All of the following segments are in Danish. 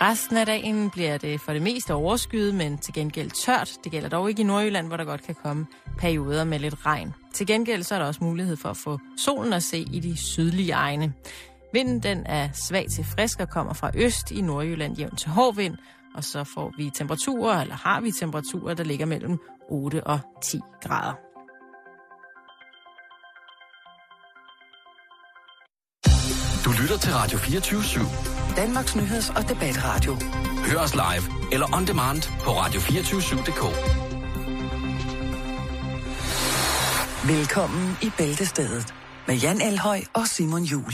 Resten af dagen bliver det for det meste overskyet, men til gengæld tørt. Det gælder dog ikke i Nordjylland, hvor der godt kan komme perioder med lidt regn. Til gengæld så er der også mulighed for at få solen at se i de sydlige egne. Vinden den er svag til frisk og kommer fra øst i Nordjylland jævn til hård vind, og så får vi temperaturer, eller har vi temperaturer, der ligger mellem 8 og 10 grader. Du lytter til Radio 24 /7. Danmarks Nyheds- og Debatradio. Hør os live eller on demand på radio247.dk. Velkommen i Bæltestedet med Jan Elhøj og Simon Jul.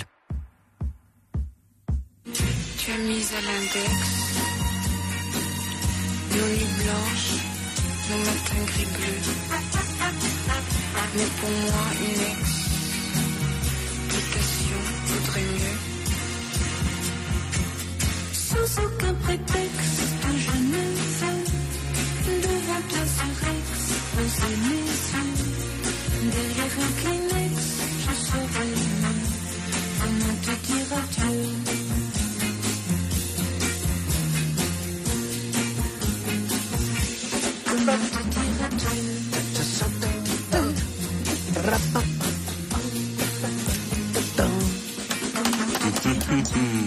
Mis à l'index nos nuits blanches, nos matins gris bleus. Mais pour moi, une explication vaudrait mieux. Sans aucun prétexte, je ne veux devant toi ce Rex, poser mes yeux. Derrière un Kleenex, je serai. Comment te? Comment te adieu?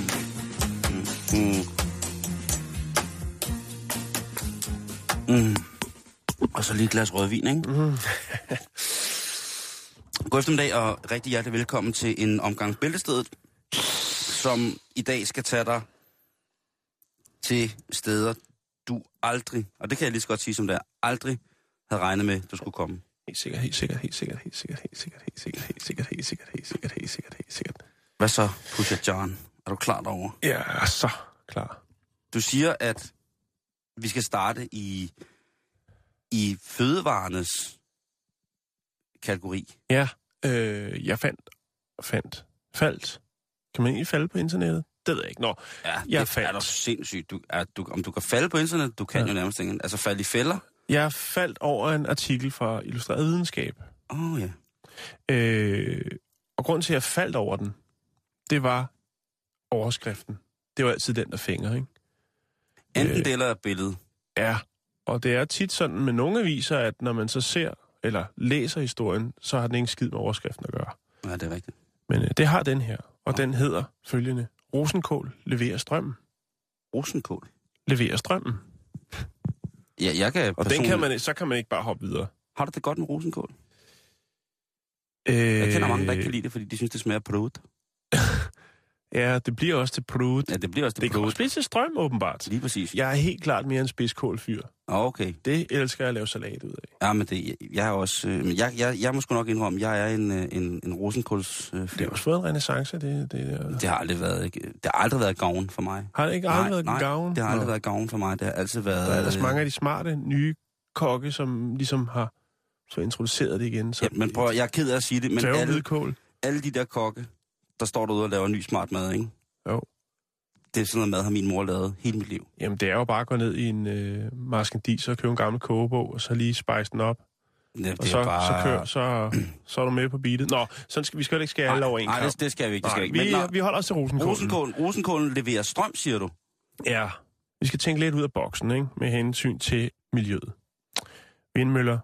Og så lige et glas rødvin, ikke? Mm. God eftermiddag og rigtig hjertelig velkommen til en omgang Bæltestedet, som i dag skal tage dig til steder, du aldrig, og det kan jeg lige så godt sige som det er, aldrig havde regnet med, du skulle komme. Helt sikkert, helt sikkert, helt sikkert, helt sikkert, helt sikkert, helt sikkert, helt sikkert, helt sikkert, helt sikkert, helt sikkert, helt sikkert. Hvad så, Pusha John? Er du klar derovre? Ja, så klar. Du siger, at vi skal starte i, i fødevarenes kategori. Ja, øh, jeg fandt, fandt, faldt. Kan man egentlig falde på internettet? Det ved jeg ikke. Nå, Ja, Jeg det faldt. er da sindssygt. Du, er, du, om du kan falde på internet, du kan ja. jo nærmest ingen. Altså falde i fælder. jeg faldt over en artikel fra Illustreret Videnskab. Åh oh, ja. Øh, og grund til, at jeg faldt over den, det var overskriften. Det var altid den, der fænger, ikke? Enten Øh. det eller et billede. Ja, og det er tit sådan med nogle aviser, at når man så ser eller læser historien, så har den ingen skid med overskriften at gøre. Ja, det er rigtigt. Men øh, det har den her, og den hedder følgende. Rosenkål leverer strømmen. Rosenkål. Leverer strømmen. Ja, jeg kan Og den kan man, så kan man ikke bare hoppe videre. Har du det godt med rosenkål? Øh, Jeg kender mange, der ikke kan lide det, fordi de synes, det smager produkt. Ja, det bliver også til produkt. Ja, det bliver også det, Det produkt. også blive til strøm, åbenbart. Lige præcis. Jeg er helt klart mere en spidskålfyr. Ah, okay. Det elsker jeg at lave salat ud af. Ja, men det, jeg er også... Øh, men jeg, jeg, jeg må sgu nok indrømme, jeg er en, øh, en, en rosenkåls øh, Det har også fået en renaissance, det, det der. Det har aldrig været, det har aldrig været gavn for mig. Har det ikke aldrig været en gavn? det har aldrig Nå. været gavn for mig. Det har altid været... Der er ellers øh, mange af de smarte nye kokke, som ligesom har så introduceret det igen. Så Ja, men prøv, jeg er ked af at sige det, men alle, alle de der kokke, der står derude og laver ny smart mad, ikke? Jo. Det er sådan noget mad, har min mor lavet hele mit liv. Jamen, det er jo bare at gå ned i en øh, marskandis og købe en gammel kogebog, og så lige spice den op. Ja, det Og er så, bare... så, kør, så, så er du med på beatet. Nå, sådan skal, vi skal ikke skære alle over en Nej, det, det skal vi ikke. Det skal Nej, vi ikke. vi, Men, nå, vi holder os til rosenkålen. rosenkålen, rosenkålen leverer strøm, siger du? Ja, vi skal tænke lidt ud af boksen, ikke? Med hensyn til miljøet. Vindmøller,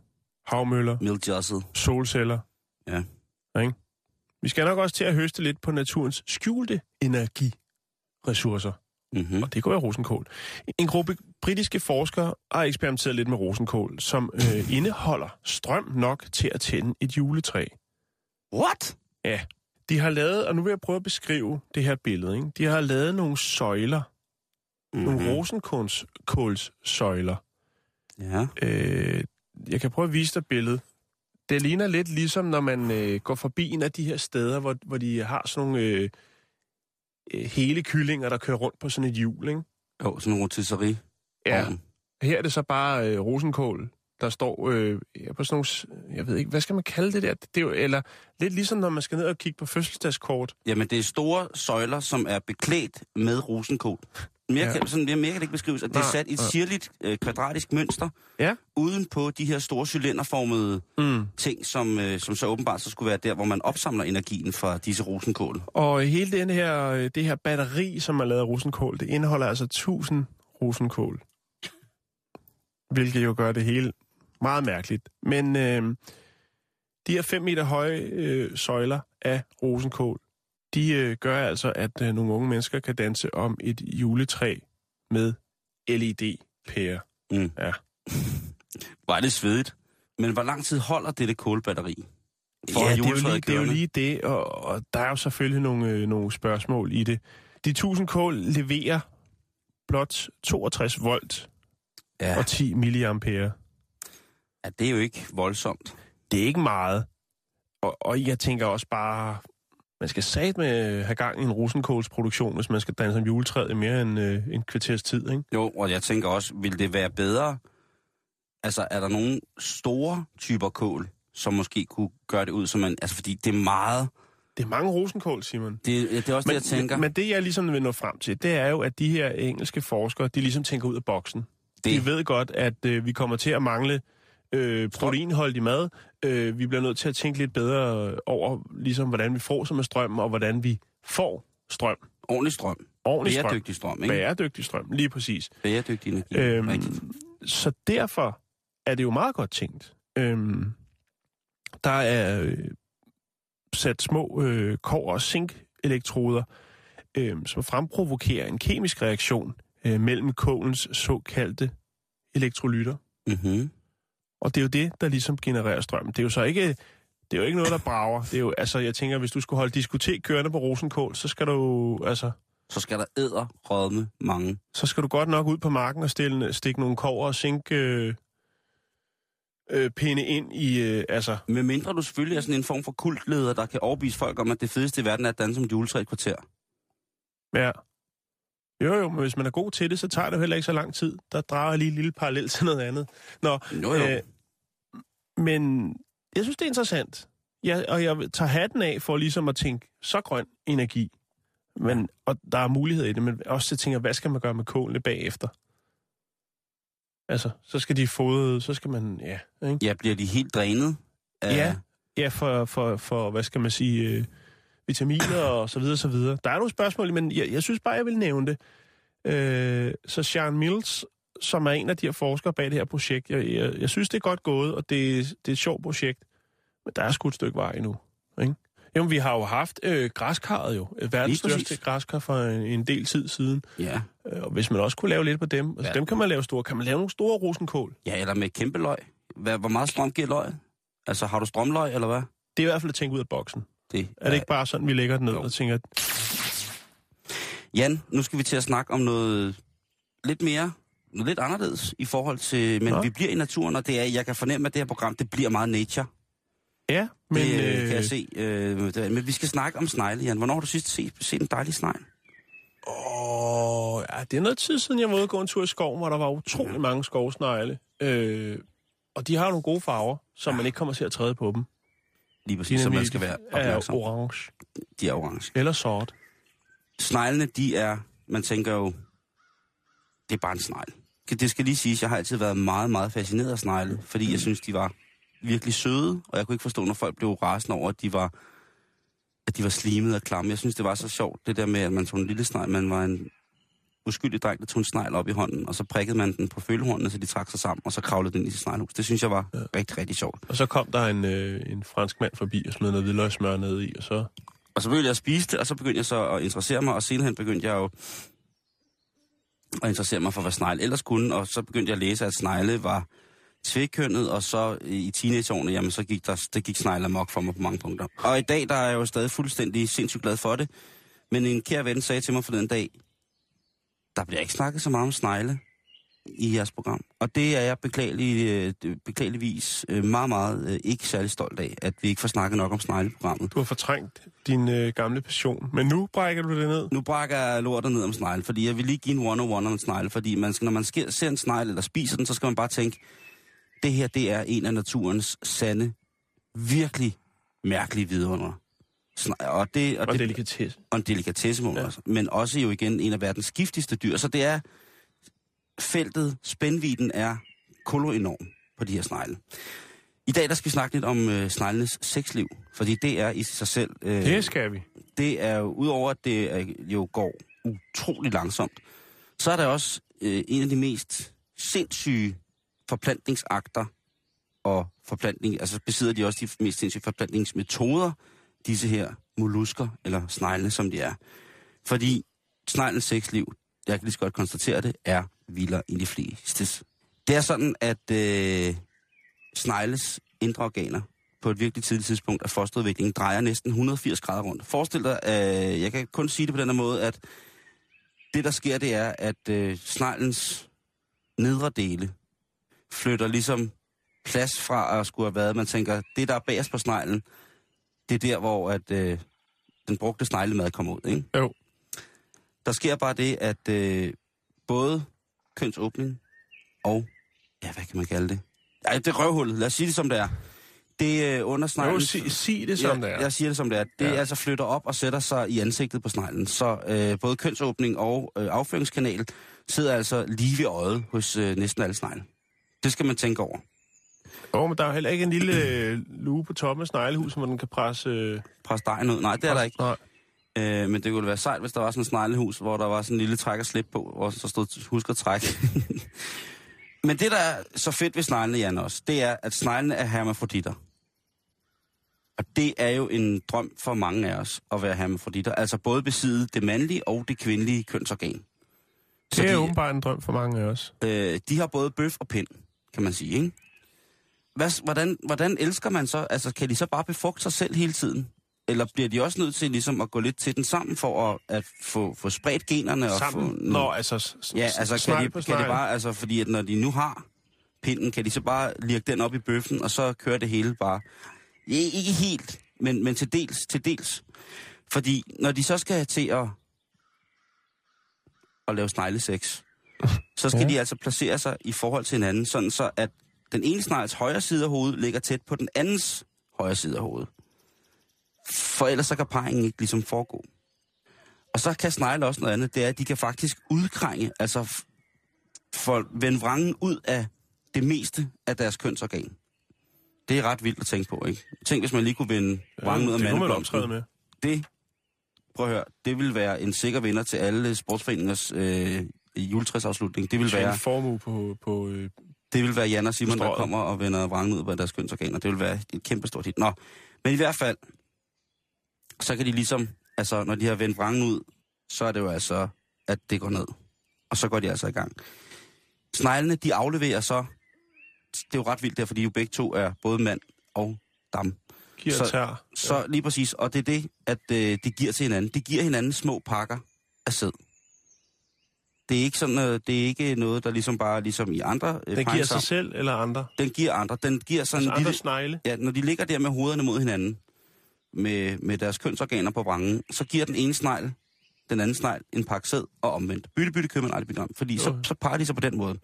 havmøller, Miljøsset. solceller. Ja. Ikke? Vi skal nok også til at høste lidt på naturens skjulte energiressourcer. Mm-hmm. Og det kunne være rosenkål. En gruppe britiske forskere har eksperimenteret lidt med rosenkål, som øh, indeholder strøm nok til at tænde et juletræ. What? Ja, de har lavet, og nu vil jeg prøve at beskrive det her billede. Ikke? De har lavet nogle søjler, mm-hmm. Nogle rosenkålssøjler. Ja. Øh, jeg kan prøve at vise dig billedet. Det ligner lidt ligesom, når man øh, går forbi en af de her steder, hvor, hvor de har sådan nogle øh, øh, hele kyllinger, der kører rundt på sådan et hjul. Ikke? Jo, sådan en rotisserie. Ja. Her er det så bare øh, rosenkål, der står øh, på sådan nogle, jeg ved ikke, hvad skal man kalde det der? Det er jo, eller lidt ligesom, når man skal ned og kigge på fødselsdagskort. Jamen, det er store søjler, som er beklædt med rosenkål. Mere, Ja. kan, sådan, mere, mere kan det ikke beskrives. At det er sat i et sirligt øh, kvadratisk mønster, Ja. uden på de her store cylinderformede Mm. ting, som, øh, som så åbenbart så skulle være der, hvor man opsamler energien fra disse rosenkål. Og hele den her, øh, det her batteri, som er lavet af rosenkål, det indeholder altså 1000 rosenkål. Hvilket jo gør det hele meget mærkeligt. Men øh, de her 5 meter høje øh, søjler af rosenkål, de øh, gør altså, at øh, nogle unge mennesker kan danse om et juletræ med LED-pærer. Mm. Ja. Var det svedigt. Men hvor lang tid holder dette kålbatteri? For ja, det er, jo lige, det er jo lige det, og, og der er jo selvfølgelig nogle, øh, nogle spørgsmål i det. De 1000 kål leverer blot 62 volt Ja, og 10 milliampere. ja, det er jo ikke voldsomt. Det er ikke meget. Og, og jeg tænker også bare, man skal sat med have gang i en rosenkålsproduktion, hvis man skal danse om juletræet i mere end øh, en kvarters tid, ikke? Jo, og jeg tænker også, vil det være bedre... Altså, er der nogle store typer kål, som måske kunne gøre det ud som en... Altså, fordi det er meget... Det er mange rosenkål, Simon. Det, det er også det, jeg tænker. Men, men det, jeg ligesom vil nå frem til, det er jo, at de her engelske forskere, de ligesom tænker ud af boksen. det, De ved godt, at øh, vi kommer til at mangle øh, proteinholdig mad. Øh, vi bliver nødt til at tænke lidt bedre over, ligesom, hvordan vi får som med strøm, og hvordan vi får strøm. ordentlig strøm. Ordentlig strøm. Bæredygtig strøm, ikke? Bæredygtig strøm, lige præcis. Bæredygtig energi. Øhm, Rigtigt. Så derfor er det jo meget godt tænkt. Øhm, der er øh, sat små øh, kår- og zink-elektroder, øh, som fremprovokerer en kemisk reaktion øh, mellem kålens såkaldte elektrolytter. Mm-hmm. Og det er jo det, der ligesom genererer strøm. Det er jo så ikke, det er jo ikke noget, der brager. Det er jo, altså, jeg tænker, hvis du skulle holde diskotek kørende på Rosenkål, så skal du, altså, Så skal der æder rødme mange. så skal du godt nok ud på marken og stille, stikke nogle kover og zink øh, øh, pinde ind i, øh, altså, Med mindre du selvfølgelig er sådan en form for kultleder, der kan overbevise folk om, at det fedeste i verden er at danse som et juletræ i kvarter. ja. Jo, jo, men hvis man er god til det, så tager det jo heller ikke så lang tid. Der drager jeg lige en lille parallel til noget andet. Nå, Jo, jo. Øh, men jeg synes, det er interessant. Ja, og jeg tager hatten af for ligesom at tænke, så grøn energi. Men, og der er muligheder i det, men også til at tænke, hvad skal man gøre med kålene bagefter? Altså, så skal de fodre, så skal man, ja, ikke? Ja, bliver de helt drænet? af- Ja. Ja, for, for, for hvad skal man sige, øh, vitaminer og så videre, så videre. Der er nogle spørgsmål, men jeg, jeg synes bare, jeg vil nævne det. Øh, så Sean Mills, som er en af de her forskere bag det her projekt, jeg, jeg, jeg synes, det er godt gået, og det, det er et sjovt projekt. Men der er sgu et stykke vej endnu. Ikke? Jamen, vi har jo haft øh, græskarret jo. Verdens største græskar for en, en del tid siden. Ja. Øh, Og hvis man også kunne lave lidt på dem, altså Ja. dem kan man lave store. Kan man lave nogle store rosenkål? ja, eller med kæmpe løg. Hvad, hvor meget strøm giver løg? Altså, har du strømløg, eller hvad? Det er i hvert fald at tænke ud af boksen. Det Er det ikke bare sådan, vi lægger den ned Jo. og tænker, Jan, nu skal vi til at snakke om noget lidt mere, noget lidt anderledes i forhold til, men Nå. vi bliver i naturen, og det er, jeg kan fornemme, at det her program, det bliver meget nature. ja, men... det øh, øh, kan jeg se. Øh, det- men vi skal snakke om snegle, Jan. Hvornår har du sidst set, set en dejlig snegl? Åh, ja, det er noget tid siden, jeg var ude og gå en tur i skoven, hvor der var utrolig mange skovsnegle. Øh, og de har nogle gode farver, så man ikke kommer til at træde på dem. Lige præcis, som man skal være er opmærksom. orange De er orange. eller sort. Sneglene, de er, man tænker jo, det er bare en snegl. Det skal lige siges, jeg har altid været meget, meget fascineret af snegle, fordi jeg synes, de var virkelig søde, og jeg kunne ikke forstå, når folk blev rasende over, at de var, at de var slimede og klamme. Jeg synes, det var så sjovt, det der med, at man tog en lille snegl, man var en uskyldig dreng, der tog en snegl op i hånden, og så prikkede man den på følehornene, så de trak sig sammen, og så kravlede den i sit sneglehus. Det synes jeg var ja. rigtig, rigtig sjovt. Og så kom der en, øh, en fransk mand forbi og smed noget hvidløgssmør ned i, og så... Og så begyndte jeg at spise det, og så begyndte jeg så at interessere mig, og senere begyndte jeg jo at interessere mig for, hvad snegle ellers kunne, og så begyndte jeg at læse, at snegle var tvækønnet, og så i teenageårene, jamen så gik der, det gik snegle amok for mig på mange punkter. Og i dag, der er jeg jo stadig fuldstændig sindssygt glad for det, men en kær ven sagde til mig forleden dag, der bliver ikke snakket så meget om snegle i jeres program. Og det er jeg beklagelig, øh, beklageligvis øh, meget, meget øh, ikke særlig stolt af, at vi ikke får snakket nok om snegle i programmet. Du har fortrængt din øh, gamle passion. Men nu brækker du det ned. Nu brækker jeg lortet ned om snegle, fordi jeg vil lige give en one-on-one om en snegle, fordi man skal, når man sker, ser en snegle eller spiser den, så skal man bare tænke, det her, det er en af naturens sande, virkelig mærkelige vidunder. Og, det, og, Og det, delikatesse. og en delikatesse, må Ja. også. Men også jo igen en af verdens giftigste dyr. Så det er feltet, spændviden er koloenorm på de her snegle. I dag der skal vi snakke lidt om øh, sneglenes sexliv, fordi det er i sig selv... Øh, Det skal vi. det er jo, udover at det er, jo går utrolig langsomt, så er der også øh, en af de mest sindssyge forplantningsakter og forplantning, altså besidder de også de mest sindssyge forplantningsmetoder, disse her mollusker, eller snegle, som de er. Fordi sneglens sexliv, jeg kan lige så godt konstatere det, er vildere end de fleste. Det er sådan, at øh, snegles indre organer på et virkelig tidligt tidspunkt af fosterudviklingen drejer næsten 180 grader rundt. Forestil dig, øh, jeg kan kun sige det på den her måde, at det der sker, det er, at øh, sneglens nedre dele flytter ligesom plads fra at skulle have været. Man tænker, det der er bagerst på sneglen, det er der, hvor at, øh, den brugte sneglemad kommer ud. Ikke? Jo. Der sker bare det, at øh, både kønsåbning og, ja, hvad kan man kalde det? Ej, det er røvhullet. Lad os sige det, som det er. Det øh, under Jo, sneglens... sig, sig det, som jeg, det er. Jeg siger det som det er. Det Ja. ja. altså flytter op og sætter sig i ansigtet på sneglen. Så øh, både kønsåbning og øh, afføringskanal sidder altså lige ved øjet hos øh, næsten alle snegle. Det skal man tænke over. Jo, men der er jo heller ikke en lille øh, luge på toppen af sneglehus, hvor den kan presse... Øh, Pres dejen ud. Nej, det er der ikke. Nej. Øh, men det kunne være sejt, hvis der var sådan et sneglehus, hvor der var sådan en lille træk og slip på, hvor så stod husk at trække. men det, der er så fedt ved sneglene, Jan, også, det er, at sneglene er hermafroditter. Og det er jo en drøm for mange af os, at være hermafroditter. Altså både besidde det mandlige og det kvindelige kønsorgan. Så Det er de, åbenbart en drøm for mange af os. øh, de har både bøf og pind, kan man sige, ikke? Hvad, hvordan, hvordan elsker man så? Altså, kan de så bare befrugte sig selv hele tiden? Eller bliver de også nødt til ligesom at gå lidt til den sammen for at, at få, få spredt generne? Og Sammen? Få, Nå, altså... ja, altså kan de, kan de bare, altså fordi at når de nu har pinden, kan de så bare lirke den op i bøffen, og så kører det hele bare. Ja, ikke helt, men, men til dels, til dels. Fordi når de så skal til at, at lave snegleseks, så skal ja. de altså placere sig i forhold til hinanden, sådan så at den ene snegls højre side af hovedet ligger tæt på den andens højre side af hovedet. For ellers så kan parringen ikke ligesom foregå. Og så kan snegle også noget andet, det er, at de kan faktisk udkrænge, altså for vende vrangen ud af det meste af deres kønsorgan. Det er ret vildt at tænke på, ikke? Tænk, hvis man lige kunne vende vrangen ud af mandeblomsten med. det, prøv at høre, det vil være en sikker vinder til alle sportsforeningers øh, juletræsafslutning. Det vil være, formue på... på øh, det vil være Jan og Simon, der kommer og vender vrangen ud på deres kønsorganer. Det vil være et kæmpe stort hit. Nå, men i hvert fald, så kan de ligesom, altså når de har vendt vrangen ud, så er det jo altså, at det går ned. Og så går de altså i gang. Sneglene, de afleverer så, det er jo ret vildt der, fordi de jo begge to er både mand og dam. giver Så- så, tær. Så lige præcis, og det er det, at øh, de giver til hinanden. De giver hinanden små pakker af sæd. Det er ikke sådan, øh, det er ikke noget, der ligesom bare ligesom i andre øh, Den giver sig selv eller andre. Den giver andre. Den giver sådan Altså en andre lille, snegle. ja, når de ligger der med hovederne mod hinanden, med, med deres kønsorganer på vrangen, så giver den ene snegl, den anden snegl, en pakke sæd, og omvendt. Bytte, bytte, køber man aldrig bytte om, fordi så, Okay. så parer de sig på den måde.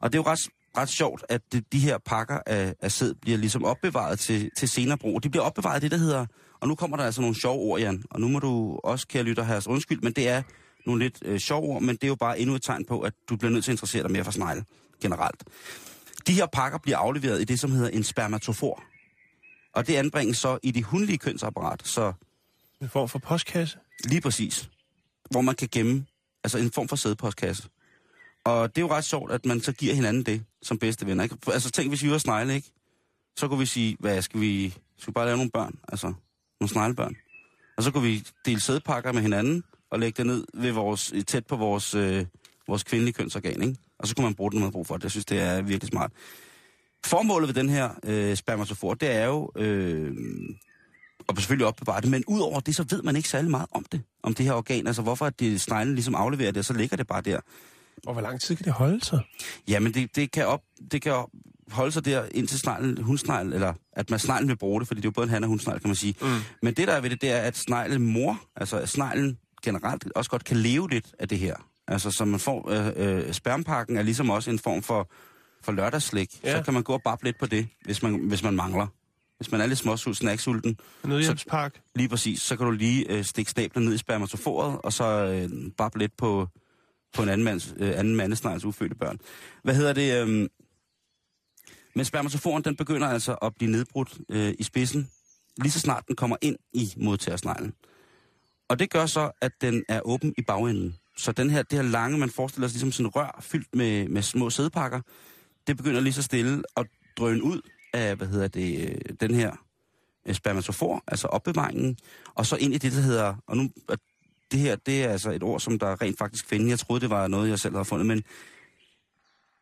Og det er jo ret, ret sjovt, at det, de her pakker af, af sæd bliver ligesom opbevaret til, til senere brug. De bliver opbevaret i det, der hedder, og nu kommer der altså nogle sjove ord, Jan, og nu må du også, kære lytter, have os undskyld, men det er nogle lidt øh, sjove ord, men det er jo bare endnu et tegn på, at du bliver nødt til at interessere dig mere for snegle generelt. De her pakker bliver afleveret i det, som hedder en spermatofor. Og det anbringes så i det hundelige kønsapparat, så En form for postkasse. lige præcis, hvor man kan gemme, altså en form for sædepostkasse. Og det er jo ret sjovt, at man så giver hinanden det som bedste venner. Ikke? Altså tænk, hvis vi var snegle, ikke? Så kunne vi sige, hvad skal vi, skal vi bare lave nogle børn, altså nogle sneglebørn. Og så kunne vi dele sædpakker med hinanden, og lægge det ned ved vores, tæt på vores, øh, vores kvindelige kønsorgan, ikke? Og så kunne man bruge det, når man har brug for det. Jeg synes, det er virkelig smart. Formålet ved den her øh, spermatofor, det er jo øh, at selvfølgelig opbevare det, men udover det, så ved man ikke særlig meget om det, om det her organ. Altså hvorfor at det, sneglen ligesom afleverer det, og så ligger det bare der. Og hvor lang tid kan det holde sig? Jamen, det, det, kan, op, det kan op, holde sig der indtil sneglen, hundsnegl, eller at man sneglen vil bruge det, fordi det er jo både en han og hundsnegl, kan man sige. Mm. Men det der er ved det, det er, at sneglen mor, altså sneglen generelt også godt kan leve lidt af det her. Altså, så man får, øh, øh, spermpakken er ligesom også en form for, for lørdagsslik. Ja. Så kan man gå og bable lidt på det, hvis man, hvis man mangler. hvis man er lidt småsulten, snacksulten, Nødhjælpspark. lige præcis, så kan du lige øh, stikke stablen ned i spermatoforet, og så øh, bable lidt på, på en anden, mands, øh, anden mandesnegls ufødte børn. Hvad hedder det? Øh, men spermatoforen, den begynder altså at blive nedbrudt øh, i spidsen, lige så snart den kommer ind i modtagersneglen. Og det gør så, at den er åben i bagenden. Så den her, det her lange, man forestiller sig ligesom sådan en rør fyldt med, med små sædpakker, det begynder lige så stille at drøne ud af, hvad hedder det, øh, den her øh, spermatofor, altså opbevaringen, og så ind i det, der hedder, og nu, det her, det er altså et ord, som der rent faktisk findes. Jeg troede, det var noget, jeg selv havde fundet, men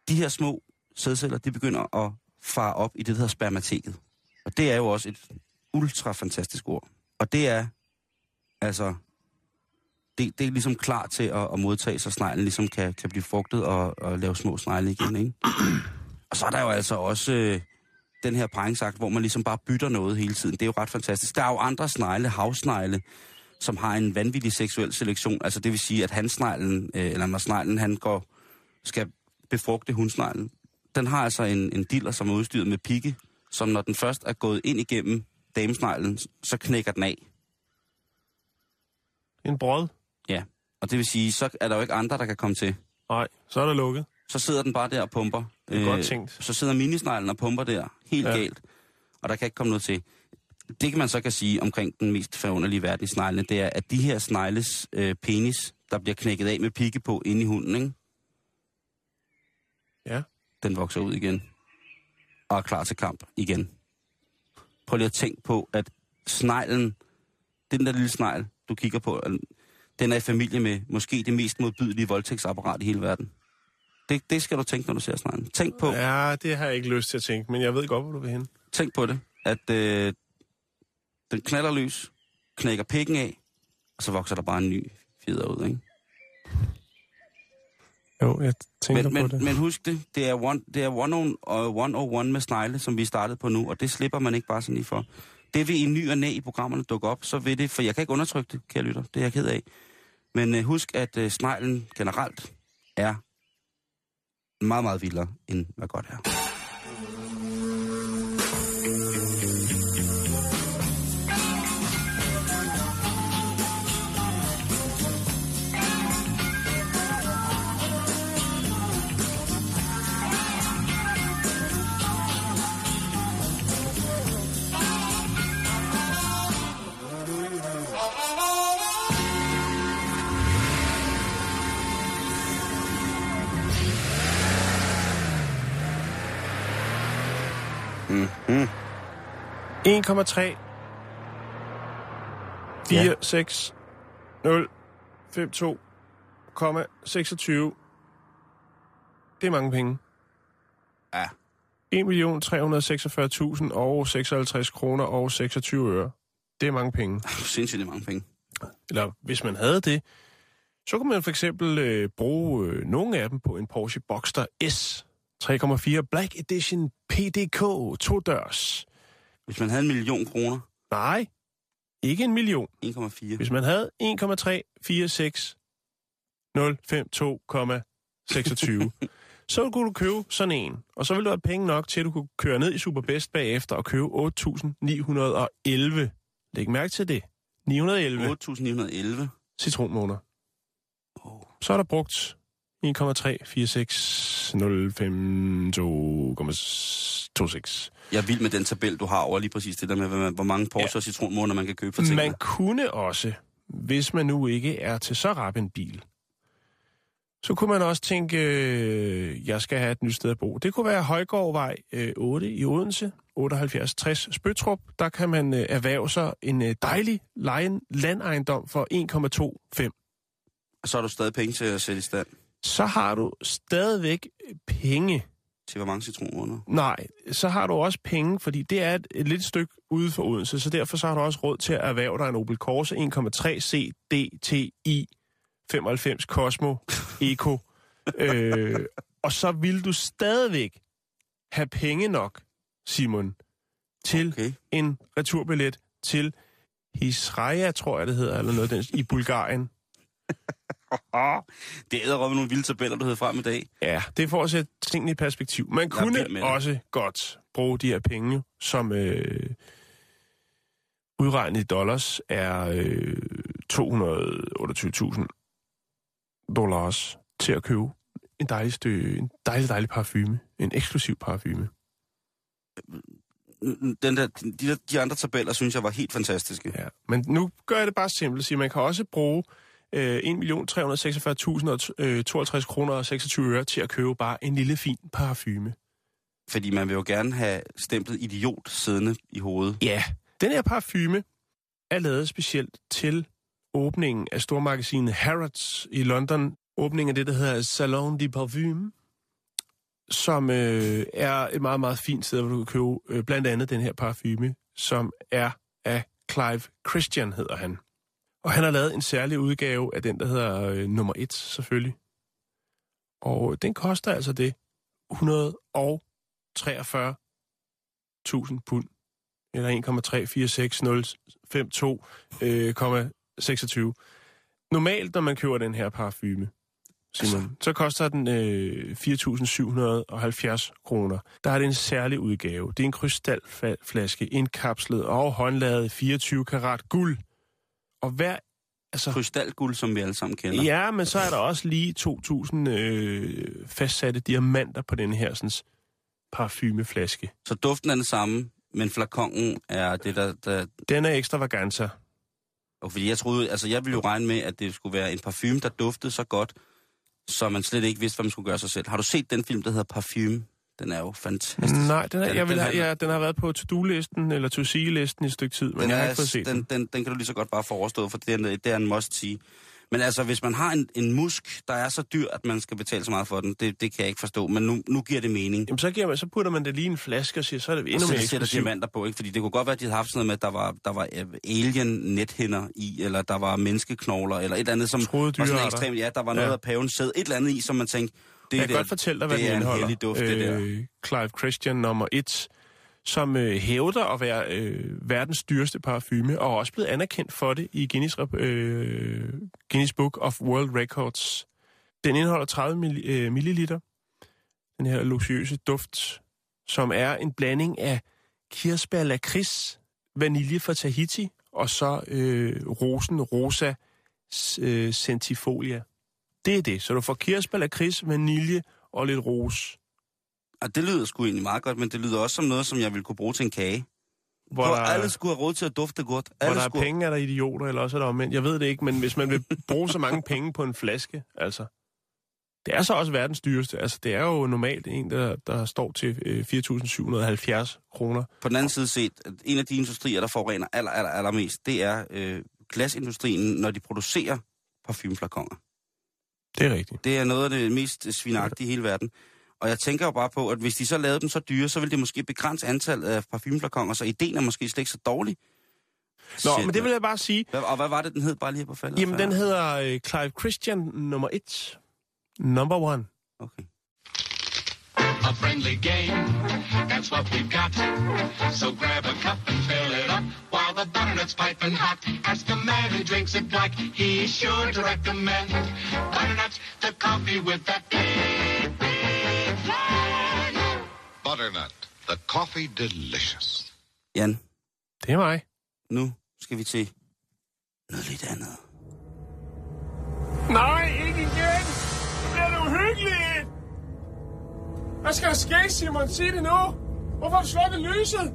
de her små sædceller, de begynder at fare op i det, der hedder spermateket. Og det er jo også et ultra fantastisk ord. Og det er, altså, det, det er ligesom klar til at, at modtage, så sneglen ligesom kan, kan blive frugtet og, og lave små snegle igen, ikke? Og så er der jo altså også øh, den her paringsakt, hvor man ligesom bare bytter noget hele tiden. Det er jo ret fantastisk. Der er jo andre snegle, havsnegle, som har en vanvittig seksuel selektion. Altså det vil sige, at hansneglen, øh, eller når sneglen, han går, skal befrugte hundsneglen. Den har altså en, en diller, som er udstyret med pigge, som når den først er gået ind igennem damesneglen, så knækker den af. En brød. Ja. Og det vil sige, så er der jo ikke andre, der kan komme til. Nej, så er der lukket. Så sidder den bare der og pumper. Øh, Det er godt tænkt. Så sidder minisneglen og pumper der, helt ja. galt. Og der kan ikke komme noget til. Det kan man så kan sige omkring den mest forunderlige verden i sneglene, det er, at de her snegles øh, penis, der bliver knækket af med pigge på inde i hunden, ikke? Ja. den vokser ud igen. Og er klar til kamp igen. Prøv lige at tænke på, at sneglen, den der lille snegl, du kigger på, den er i familie med måske det mest modbydelige voldtægtsapparat i hele verden. Det, det skal du tænke, når du ser sneglen. Tænk på, ja. Det har jeg ikke lyst til at tænke, men jeg ved godt, hvor du vil hen. tænk på det, at øh, den knaller løs, knækker pikken af, og så vokser der bare en ny fjeder ud, ikke? Jo, jeg tænker Men, på det. men, men husk det, det er, one, det er one, on, uh, one on one med snegle, som vi startede på nu, og det slipper man ikke bare sådan lige for. Det vil i ny og næ i programmerne dukke op, så vil det, for jeg kan ikke undertrykke det, kære lytter, det er jeg ked af. Men øh, husk, at øh, sneglen generelt er meget, meget vildere, end hvad godt er. 1,3 4, 6, 0, 5, 2, 26. Det er mange penge. Ja. 1.346.000 og 56 kroner og 26 øre. Det er mange penge. Sindssygt mange penge. Eller hvis man havde det, så kunne man for eksempel øh, bruge øh, nogle af dem på en Porsche Boxster S 3,4 Black Edition PDK, to dørs. Hvis man havde en million kroner, Nej, ikke en million. 1,4. Hvis man havde 1,346.052,26, så kunne du købe sådan en. Og så ville der være penge nok til, at du kunne køre ned i Superbest bagefter og købe 8.911. Læg mærke til det. 911 8.911. citronmåner. Oh. Så er der brugt 1,3460522,26. Jeg er vild med den tabel, du har over lige præcis det der med, hvor- mange Porsche og citronmåner man kan købe for tingene. Man kunne også, hvis man nu ikke er til så rap en bil, så kunne man også tænke, øh, jeg skal have et nyt sted at bo. Det kunne være Højgårdvej øh, 8 i Odense, 7860 Spøtrup. Der kan man øh, erhverve sig en øh, dejlig lejen, landejendom for 1,25. Så har du stadig penge til at sætte i stand Så har du stadigvæk penge. Til hvor mange citronmåner. Nej, så har du også penge, fordi det er et, et lille stykke ude for Odense, så derfor så har du også råd til at erhverve dig en Opel Corsa 1,3 CDTI 95 Cosmo Eco. øh, og så vil du stadigvæk have penge nok, Simon, til okay. En returbillet til Hisraja, tror jeg det hedder, eller noget den, i Bulgarien. Det er med nogle vilde tabeller, du havde frem i dag. Ja, det er for at sætte tingene i perspektiv. Man kunne med det. også godt bruge de her penge som, øh, udregnet i dollars er øh, 228.000 dollars til at købe en dejlig, stø, en dejlig, dejlig parfume. En eksklusiv parfume. Den der, de, der, de andre tabeller, synes jeg var helt fantastiske. Ja. Men nu gør jeg det bare simpelt. Sige, man kan også bruge øh, 1.346.052 kroner og 26 øre til at købe bare en lille fin parfume. Fordi man vil jo gerne have stemplet idiot siddende i hovedet. Ja, den her parfume er lavet specielt til åbningen af stormagasinet Harrods i London. Åbningen af det, der hedder Salon de Parfume, som øh, er et meget, meget fint sted, hvor du kan købe øh, blandt andet den her parfume, som er af Clive Christian, hedder han. Og han har lavet en særlig udgave af den, der hedder øh, nummer 1, selvfølgelig. Og den koster altså det 143.000 pund eller 1,346052,26. Øh, Normalt, når man køber den her parfume, Simon, altså. så koster den øh, 4.770 kroner. Der er det en særlig udgave. Det er en krystalflaske, indkapslet og håndlavet 24 karat guld. Og hver Altså, Krystalguld, som vi alle sammen kender. Ja, men så er der også lige 2.000 øh, fastsatte diamanter på den her sådan, parfumeflaske. Så duften er den samme, men flakongen er det, der... der... Den er ekstravaganza. Og fordi jeg troede, altså jeg ville jo regne med, at det skulle være en parfume, der duftede så godt, så man slet ikke vidste, hvad man skulle gøre sig selv. Har du set den film, der hedder Parfume? Den er jo fantastisk. Nej, den, er, den, jeg vil, den, have, ja, den har været på to-do-listen, eller to-see-listen i et stykke tid, men jeg har ikke fået set den. Den, den. Den kan du lige så godt bare få overstået, for det er, det er en must-see. Men altså, hvis man har en, en musk, der er så dyr, at man skal betale så meget for den, det, det kan jeg ikke forstå. Men nu, nu giver det mening. Jamen, så, giver man, så putter man det lige i en flaske og siger, så er det endnu mere eksklusivt. sætter diamanter på, ikke? Fordi det kunne godt være, at de havde haft sådan noget med, at der var, der var øh, alien-nethinder i, eller der var menneskeknogler, eller et eller andet, som Troede var sådan ekstremt. Ja, der var noget ja. af paven sæd, et eller andet i, som man tænkte, det, jeg kan godt fortælle dig, hvad det den indeholder. Det er duft, det der. Øh, Clive Christian nummer 1 som øh, hævder at være øh, verdens dyreste parfume, og er også blevet anerkendt for det i Guinness, øh, Guinness Book of World Records. Den indeholder 30 mil, øh, milliliter, den her luxuøse duft, som er en blanding af kirsebær lakrids, vanilje fra Tahiti, og så øh, rosen rosa øh, centifolia. Det er det. Så du får kirsebær lakrids, vanilje og lidt ros. Og det lyder sgu egentlig meget godt, men det lyder også som noget, som jeg ville kunne bruge til en kage. Hvor der, alle skulle have råd til at dufte godt. Alle hvor der skulle... er penge, er der idioter, eller også er der omvendt. Jeg ved det ikke, men hvis man vil bruge så mange penge på en flaske, altså... Det er så også verdens dyreste. Altså, det er jo normalt en, der, der står til 4.770 øh, kroner. På den anden side set, en af de industrier, der forurener aller, aller, allermest, det er øh, glasindustrien, når de producerer parfumeflakoner. Det er rigtigt. Det er noget af det mest svinagtige i hele verden. Og jeg tænker jo bare på, at hvis de så lavede dem så dyre, så ville det måske begrænse antallet af parfumeflakoner, så ideen er måske slet ikke så dårlig. Nå, Shit, men det vil jeg bare sige. Hvad, og hvad var det, den hed bare lige på faldet? Jamen, den hedder uh, Clive Christian nummer 1. Number one. Okay. A friendly game, that's what we've got. So grab a cup and fill it up while the butternut's piping hot. Ask the man who drinks it black, he's sure to recommend butternuts, the coffee with that big, big flag. Butternut, the coffee delicious. Jan. Det er mig. Nu skal vi til noget lidt andet. Nej, ikke igen! Det er det uhyggeligt! Hvad skal der ske, Simon? Sig det nu! Hvorfor har du slukket lyset?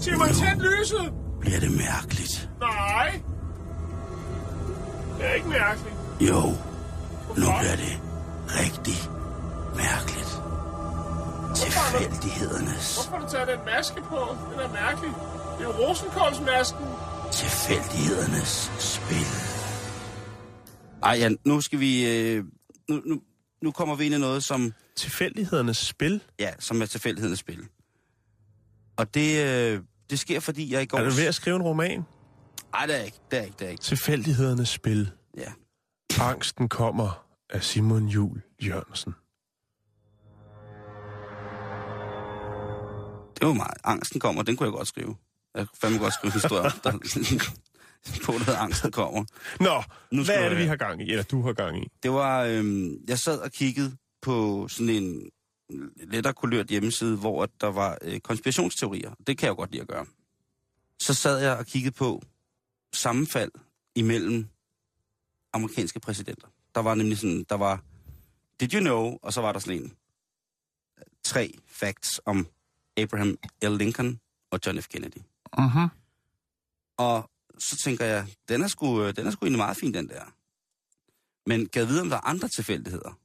Simon, tænd lyset! Bliver det mærkeligt? Nej! Det er ikke mærkeligt. Jo, nu bliver det rigtig mærkeligt. Tilfældighedernes. Hvorfor har du taget den maske på? Den er mærkelig. Det er jo rosenkålsmasken. Tilfældighedernes spil. Ej, Jan, nu skal vi... Øh, nu, nu, nu kommer vi ind i noget, som... Tilfældighedernes spil? Ja, som er tilfældighedernes spil. Og det, øh, det sker, fordi jeg i går... Er du ved at skrive en roman? Nej, det er ikke. Det er ikke, det er ikke. Tilfældighedernes spil. Ja. Angsten kommer af Simon Jul Jørgensen. Det var meget. Angsten kommer, den kunne jeg godt skrive. Jeg kunne fandme godt skrive historier, der, på noget angsten kommer. Nå, nu hvad er det, vi har gang i, eller du har gang i? Det var, øhm, jeg sad og kiggede på sådan en lettere kulørt hjemmeside, hvor der var øh, konspirationsteorier. Det kan jeg jo godt lide at gøre. så sad jeg og kiggede på sammenfald imellem amerikanske præsidenter. Der var nemlig sådan, der var Did you know? Og så var der sådan en tre facts om Abraham L. Lincoln og John F. Kennedy. Uh-huh. Og så tænker jeg, den er sgu, den er sgu egentlig meget fin, den der. Men kan jeg vide, om der er andre tilfældigheder?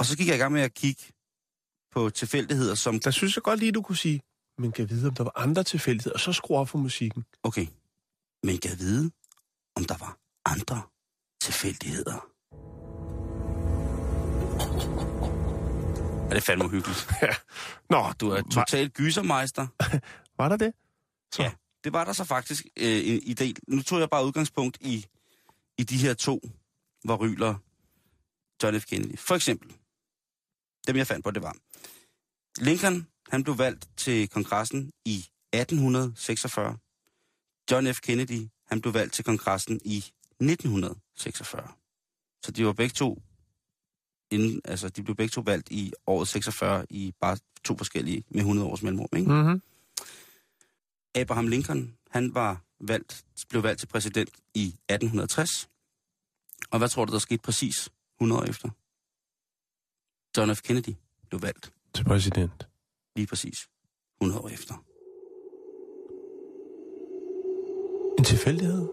Og så gik jeg i gang med at kigge på tilfældigheder, som... Der synes jeg godt lige, du kunne sige, men kan vide, om der var andre tilfældigheder, og så skru op for musikken. Okay, men kan vide, om der var andre tilfældigheder? Er det fandme uhyggeligt? Nå, Du er totalt gysermeister. var der det? Så. Ja, det var der så faktisk øh, en idé. Nu tog jeg bare udgangspunkt i, i de her to, hvor ryler John F. Kennedy. For eksempel, dem jeg fandt på, det var, Lincoln, han blev valgt til kongressen i 1846. John F. Kennedy, han blev valgt til kongressen i 1946. Så de var begge to inden, altså de blev begge to valgt i året 46 i bare to forskellige med 100 års mellemrum, ikke? Mm-hmm. Abraham Lincoln, han var valgt, blev valgt til præsident i 1860. Og hvad tror du, der skete præcis 100 år efter? John F. Kennedy blev valgt Til præsident. lige præcis 100 år efter. En tilfældighed?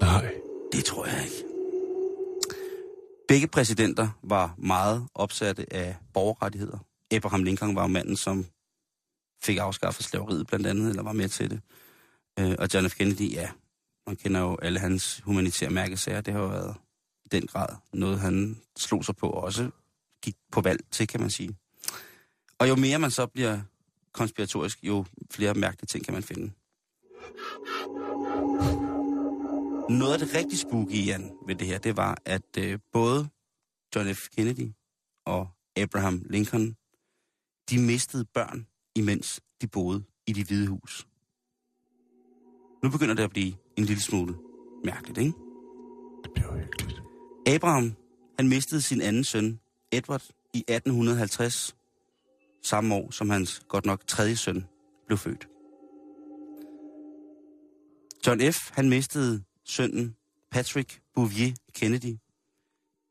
Nej. Det tror jeg ikke. Begge præsidenter var meget opsatte af borgerrettigheder. Abraham Lincoln var jo manden, som fik afskaffet slaveriet blandt andet, eller var med til det. Øh, og John F. Kennedy, ja, man kender jo alle hans humanitære mærkesager. Det har jo været i den grad noget, han slog sig på og også gik på valg til, kan man sige. Og jo mere man så bliver konspiratorisk, jo flere mærkelige ting kan man finde. Noget af det rigtig spooky, Jan, ved det her, det var, at øh, både John F. Kennedy og Abraham Lincoln, de mistede børn, imens de boede i de hvide hus. Nu begynder det at blive en lille smule mærkeligt, ikke? Det bliver hyggeligt. Abraham, han mistede sin anden søn, Edward, i 1850, samme år som hans godt nok tredje søn blev født. John F., han mistede sønnen Patrick Bouvier Kennedy.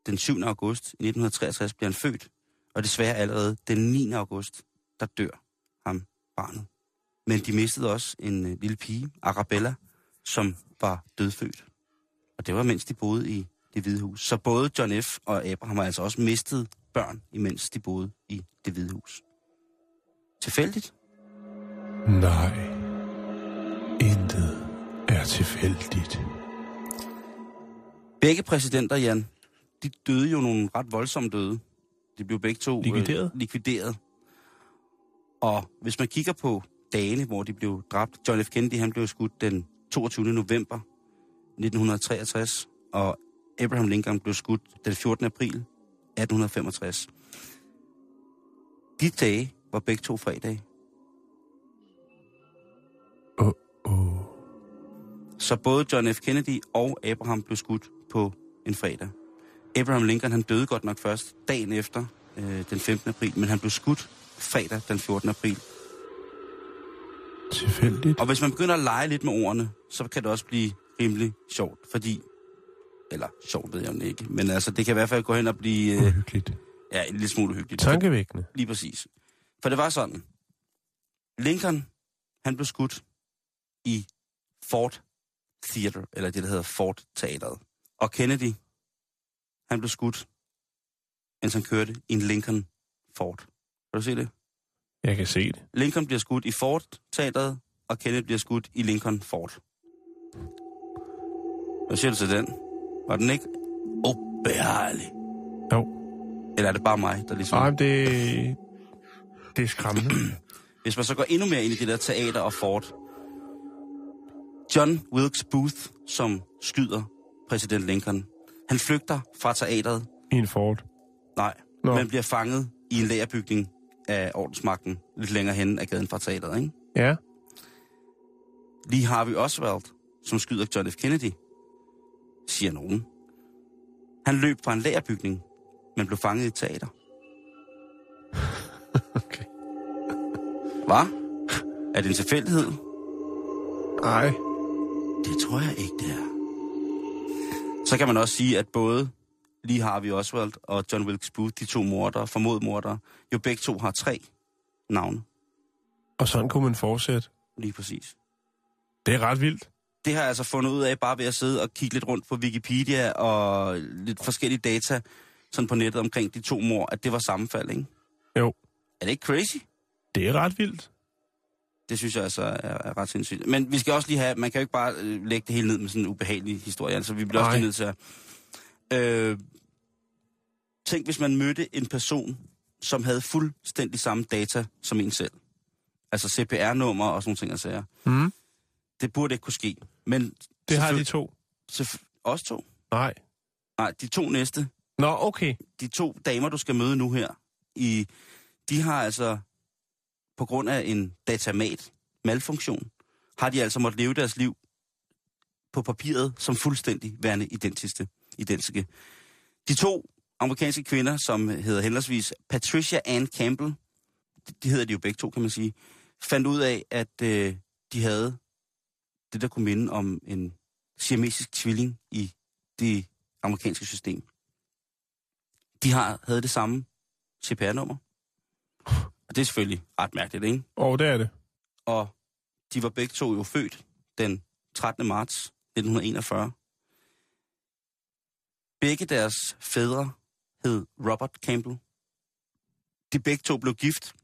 Den 7. august 1963 blev han født, og desværre allerede den 9. august, der dør ham barnet. Men de mistede også en øh, lille pige, Arabella, som var dødfødt. Og det var, mens de boede i det hvide hus. Så både John F. og Abraham har altså også mistet børn, imens de boede i det hvide hus. Tilfældigt? Nej. Intet er tilfældigt. Begge præsidenter, Jan, de døde jo nogle ret voldsomme døde. De blev begge to Likvideret? Øh, likvideret. Og hvis man kigger på dagene, hvor de blev dræbt. John F. Kennedy, han blev skudt den 22. november 1963, og Abraham Lincoln blev skudt den 14. april 1865. De dage var begge to fredage. Åh, åh. Så både John F. Kennedy og Abraham blev skudt på en fredag. Abraham Lincoln han døde godt nok først dagen efter, øh, den 15. april, men han blev skudt fredag den 14. april. Tilfældigt. Og hvis man begynder at lege lidt med ordene, så kan det også blive rimelig sjovt, fordi... Eller sjovt ved jeg jo ikke, men altså det kan i hvert fald gå hen og blive øh, Uhyggeligt. ja, en lille smule hyggeligt. Tankevækkende. Lige præcis. For det var sådan. Lincoln, han blev skudt i Ford Theater, eller det, der hedder Ford Teateret. Og Kennedy, han blev skudt, mens han kørte i en Lincoln Ford. Kan du se det? Jeg kan se det. Lincoln bliver skudt i Ford Teateret, og Kennedy bliver skudt i Lincoln Ford. Hvad siger du til den? Var den ikke ubehagelig? Jo. Eller er det bare mig, der ligesom... Ej, det... Det er skræmmende. Hvis man så går endnu mere ind i det der teater og Ford. John Wilkes Booth, som skyder præsident Lincoln. Han flygter fra teateret. I en Ford. Nej, Nå. men bliver fanget i en lagerbygning af ordensmagten lidt længere hen af gaden fra teateret, ikke? Ja. Lige Harvey Oswald, som skyder John F. Kennedy, siger nogen. Han løb fra en lagerbygning, men blev fanget i et teater. Okay. Hvad? Er det en tilfældighed? Nej. Det tror jeg ikke, det er. Så kan man også sige, at både Lee Harvey Oswald og John Wilkes Booth, de to mordere, formodet mordere, jo begge to har tre navne. Og sådan kunne man fortsætte. Lige præcis. Det er ret vildt. Det har jeg altså fundet ud af bare ved at sidde og kigge lidt rundt på Wikipedia og lidt forskellige data sådan på nettet omkring de to mor, at det var sammenfald, ikke? Jo. Er det ikke crazy? Det er ret vildt. Det synes jeg altså er, er ret sindssygt. Men vi skal også lige have, man kan jo ikke bare øh, lægge det hele ned med sådan en ubehagelig historie. Altså, vi bliver også Nej. lige nødt til at... Øh, tænk, hvis man mødte en person, som havde fuldstændig samme data som en selv. Altså CPR-nummer og sådan nogle ting, jeg sager. Mm. Det burde ikke kunne ske. Men Det har de to. selvfø- Også to? Nej. Nej, de to næste, Nå, okay. de to damer, du skal møde nu her, i, de har altså, på grund af en datamat, malfunktion, har de altså måttet leve deres liv på papiret som fuldstændig værende identiske. identiske. De to amerikanske kvinder, som hedder henholdsvis Patricia Ann Campbell, de- de hedder de jo begge to, kan man sige, fandt ud af, at øh, de havde det, der kunne minde om en siamesisk tvilling i det amerikanske system. De har, havde det samme CPR-nummer. Og det er selvfølgelig ret mærkeligt, ikke? Og det er det. Og de var begge to jo født den 13. marts 1941. Begge deres fædre hed Robert Campbell. De begge to blev gift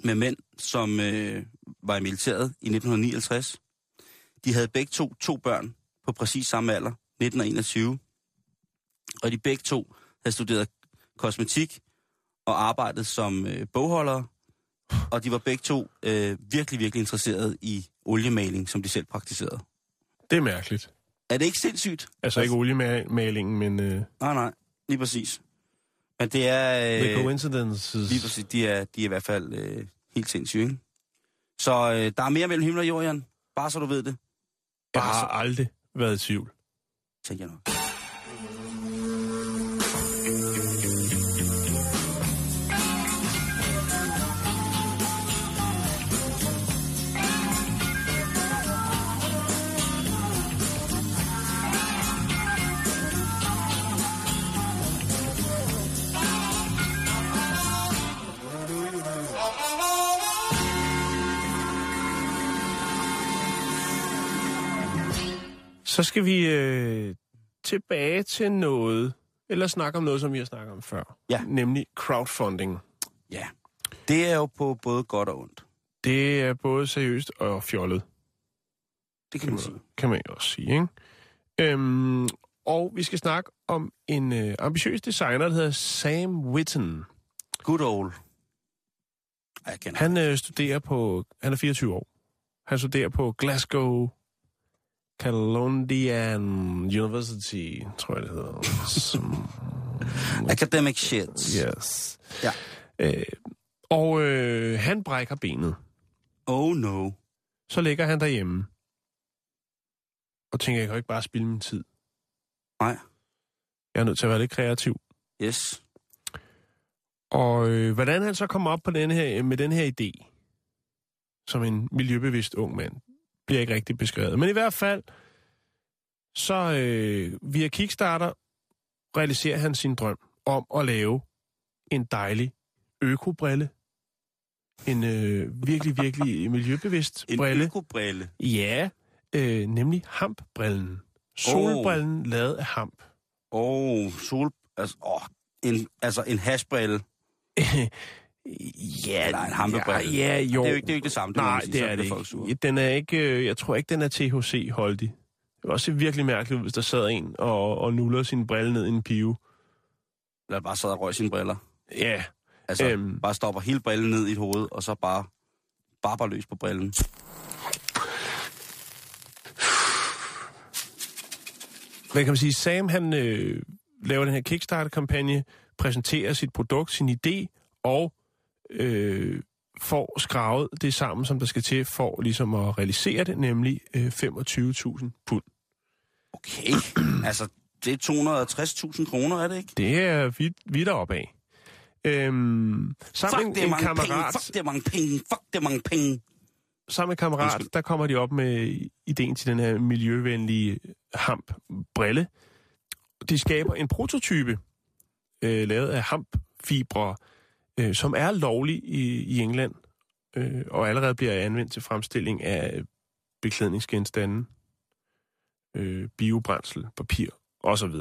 med mænd, som øh, var i militæret i 1959. De havde begge to to børn på præcis samme alder, 19 og 21. Og de begge to havde studeret kosmetik og arbejdet som øh, bogholdere. Og de var begge to øh, virkelig, virkelig interesserede i oliemaling, som de selv praktiserede. Det er mærkeligt. Er det ikke sindssygt? Altså ikke oliemalingen, men uh, Nej, nej. Lige præcis. Men det er... the Øh, coincidences. lige præcis. De er, de er i hvert fald øh, helt sindssyge, ikke? Så øh, der er mere mellem himmel og jord, Jan. Bare så du ved det. Jeg har aldrig været i tvivl. tænker jeg nok. Så skal vi øh, tilbage til noget, eller snakke om noget, som vi har snakket om før. Ja. Nemlig crowdfunding. Ja. Det er jo på både godt og ondt. Det er både seriøst og fjollet, Det kan man sige. kan man også sige. Ikke? Øhm, og vi skal snakke om en øh, ambitiøs designer, der hedder Sam Witten. Good old. Ej, Jeg kender. Han øh, studerer på, han er 24 år. Han studerer på Glasgow Caledonian University, tror jeg det hedder. Som, Academic shit. yes. Ja. Øh, og øh, han brækker benet. Oh no. Så ligger han derhjemme. Og tænker, jeg kan jo ikke bare spille min tid. Nej. Jeg er nødt til at være lidt kreativ. Yes. Og øh, hvordan han så kommer op på den her, med den her idé, som en miljøbevidst ung mand, bliver ikke rigtig beskrevet. Men i hvert fald, så øh, via Kickstarter realiserer han sin drøm om at lave en dejlig økobrille. En øh, virkelig, virkelig miljøbevidst En brille. økobrille. Ja, øh, nemlig hampbrillen. Solbrillen oh. lavet af hamp. Oh, sol... Altså, oh, en, altså en hashbrille. ja, Eller en hampebrille. Ja, ja, jo. Det er jo ikke det, er ikke det samme. Det Nej, sige. det er det folk sure. ikke. Den er ikke, øh, jeg tror ikke, den er THC-holdig. Det vil også se virkelig mærkeligt ud, hvis der sad en og, og nuller sin brille ned i en pive. Eller bare sad og røg sine briller. Ja, Altså, Øhm. bare stopper hele brillen ned i et hoved, og så bare, bare bare løs på brillen. hvad kan man sige? Sam, han øh, laver den her Kickstarter-kampagne, præsenterer sit produkt, sin idé, og øh, får skravet det sammen, som der skal til, for ligesom at realisere det, nemlig øh, 25.000 pund. Okay. altså, det er 260.000 kroner, er det ikke? Det er vidt, vidt opad. Øhm, sammen Fuck, det er en mange kammerat... penge. Fuck, det er mange penge. Fuck, det er mange penge. sammen med kammerat, der kommer de op med ideen til den her miljøvenlige hamp-brille. De skaber en prototype, øh, lavet af hampfibre, øh, som er lovlig i, i England, øh, og allerede bliver anvendt til fremstilling af beklædningsgenstande, øh, biobrændsel, papir osv.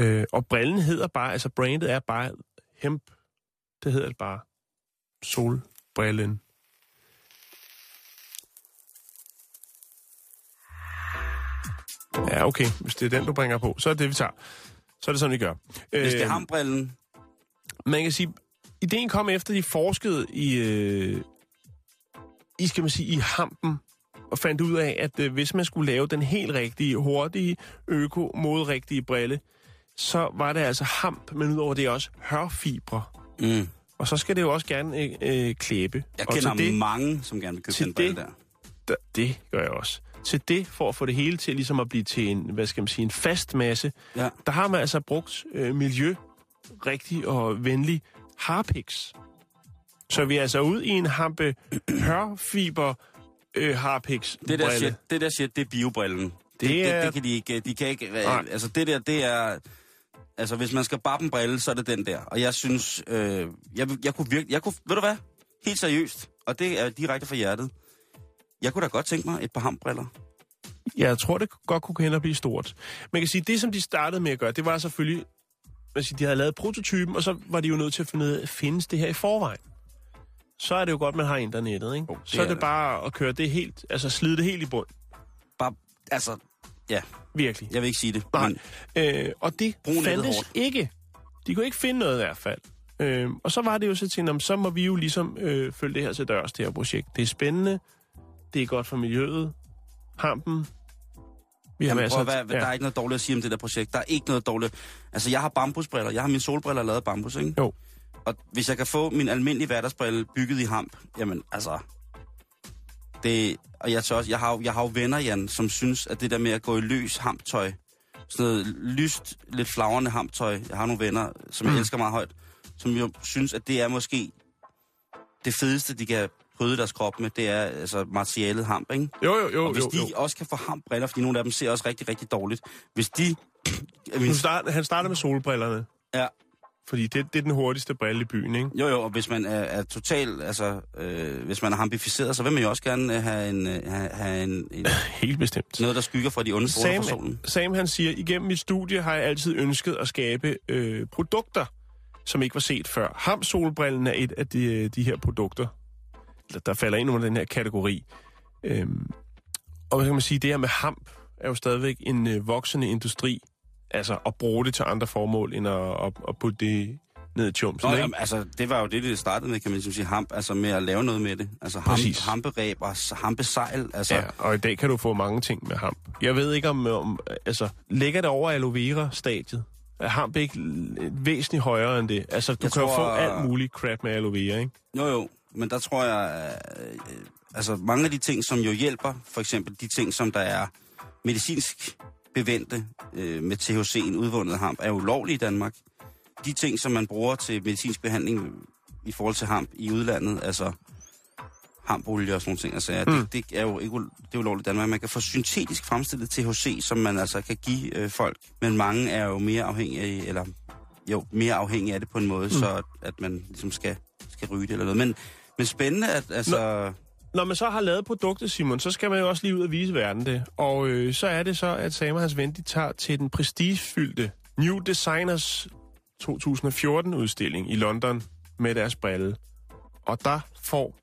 Øh, og brillen hedder bare, altså brandet er bare hemp. Det hedder det bare. Solbrillen. Ja, okay. Hvis det er den, du bringer på, så er det vi tager. Så er det sådan, vi gør. Hvis det er Øh, hambrillen, man kan sige, ideen kom efter, de forskede i, øh, i skal man sige, i hampen, og fandt ud af, at øh, hvis man skulle lave den helt rigtige, hurtige, øko, modrigtige brille, så var det altså hamp, men udover det også hørfibre. mm. Og så skal det jo også gerne øh, øh, klæbe. jeg og kender det, mange, som gerne vil købe den brille der. der, det gør jeg også. Til det, for at få det hele til ligesom at blive til en, hvad skal man sige, en fast masse, Ja. der har man altså brugt øh, miljø rigtig og venlig harpix. Så vi er altså ude i en hampe hørfiber øh, harpix Det der, shit, det der shit, det er biobrillen. Det, det, det, er- det kan de ikke, de kan ikke, øh, Nej. altså det der, det er, altså hvis man skal bappe en brille, så er det den der. Og jeg synes, øh, jeg, jeg kunne virkelig, jeg kunne, ved du hvad, helt seriøst, og det er direkte fra hjertet, jeg kunne da godt tænke mig et par hambriller. Jeg tror, det godt kunne hen og blive stort. Man kan sige, det som de startede med at gøre, det var selvfølgelig, man siger, de havde lavet prototypen, og så var de jo nødt til at finde ud af, findes det her i forvejen? Så er det jo godt, man har internettet, ikke? Jo, det så er det det. bare at køre det helt, altså slide det helt i bund. Bare, altså, ja, Virkelig. jeg vil ikke sige det. Nej. Men, Øh, og det Brug fandtes hårdt. ikke. De kunne ikke finde noget i hvert fald. Øh, og så var det jo så til, "Nå, men så må vi jo ligesom øh, følge det her til dørs, det her projekt. Det er spændende, det er godt for miljøet, hampen. Vi Jamen, masser prøv, hvad, ja. Der er ikke noget dårligt at sige om det der projekt. Der er ikke noget dårligt. Altså, jeg har bambusbriller. Jeg har mine solbriller lavet af bambus, ikke? Jo. Og hvis jeg kan få min almindelige hverdagsbrille bygget i hamp, jamen, altså... Det, og jeg, tør også, jeg, har, jeg har jo venner, Jan, som synes, at det der med at gå i løs hamptøj, sådan noget lyst, lidt flagrende hamptøj, jeg har nogle venner, som jeg Mm. elsker meget højt, som jo synes, at det er måske det fedeste, de kan bryde deres krop med, det er altså materialet hamp, ikke? Jo, jo, jo. Og hvis jo, de jo. også kan få hambriller, fordi nogle af dem ser også rigtig, rigtig dårligt. Hvis de... Min, start, han starter med solbrillerne, ja, fordi det, det er den hurtigste brille i byen, ikke? jo, jo, og hvis man er, er total, altså, øh, hvis man er hampificeret, så vil man jo også gerne øh, have, en, øh, have, have en, en, Helt bestemt. noget, der skygger fra de onde stråler fra Sam, solen. Sam han siger, igennem mit studie har jeg altid ønsket at skabe øh, produkter, som ikke var set før. Ham-solbrillen er et af de, de her produkter, der, der falder ind under den her kategori. Øhm, og hvad kan man sige, det her med hamp er jo stadigvæk en øh, voksende industri. Altså at bruge det til andre formål, end at, at, at putte det ned i chumsen, Nå, ikke? jamen, altså, det var jo det, det startede med, kan man ligesom sige, hamp, altså med at lave noget med det. Altså ham, hamperæb og hampesejl, altså... Ja, og i dag kan du få mange ting med hamp. Jeg ved ikke om, om altså, ligger det over aloe vera-stadiet? Er hamp ikke væsentligt højere end det? Altså, du Jeg kan jo tror- få alt muligt crap med aloe vera, ikke? Jo, jo, men der tror jeg, øh, altså mange af de ting, som jo hjælper, for eksempel de ting, som der er medicinsk bevendte øh, med THC'en udvundet hamp, er ulovlige i Danmark. De ting, som man bruger til medicinsk behandling i forhold til hamp i udlandet, altså hampolie og sådan nogle ting, altså, Mm. det, det, er jo ikke det er ulovligt i Danmark. Man kan få syntetisk fremstillet THC, som man altså kan give øh, folk, men mange er jo mere afhængige af, eller jo, mere afhængige af det på en måde, mm. så at man ligesom skal, skal ryge det eller noget. Men, men spændende, at altså... Når man så har lavet produktet, Simon, så skal man jo også lige ud og vise verden det. Og øh, så er det så, at Sam og hans ven, de tager til den prestigefyldte New Designers 2014-udstilling i London med deres brille. Og der får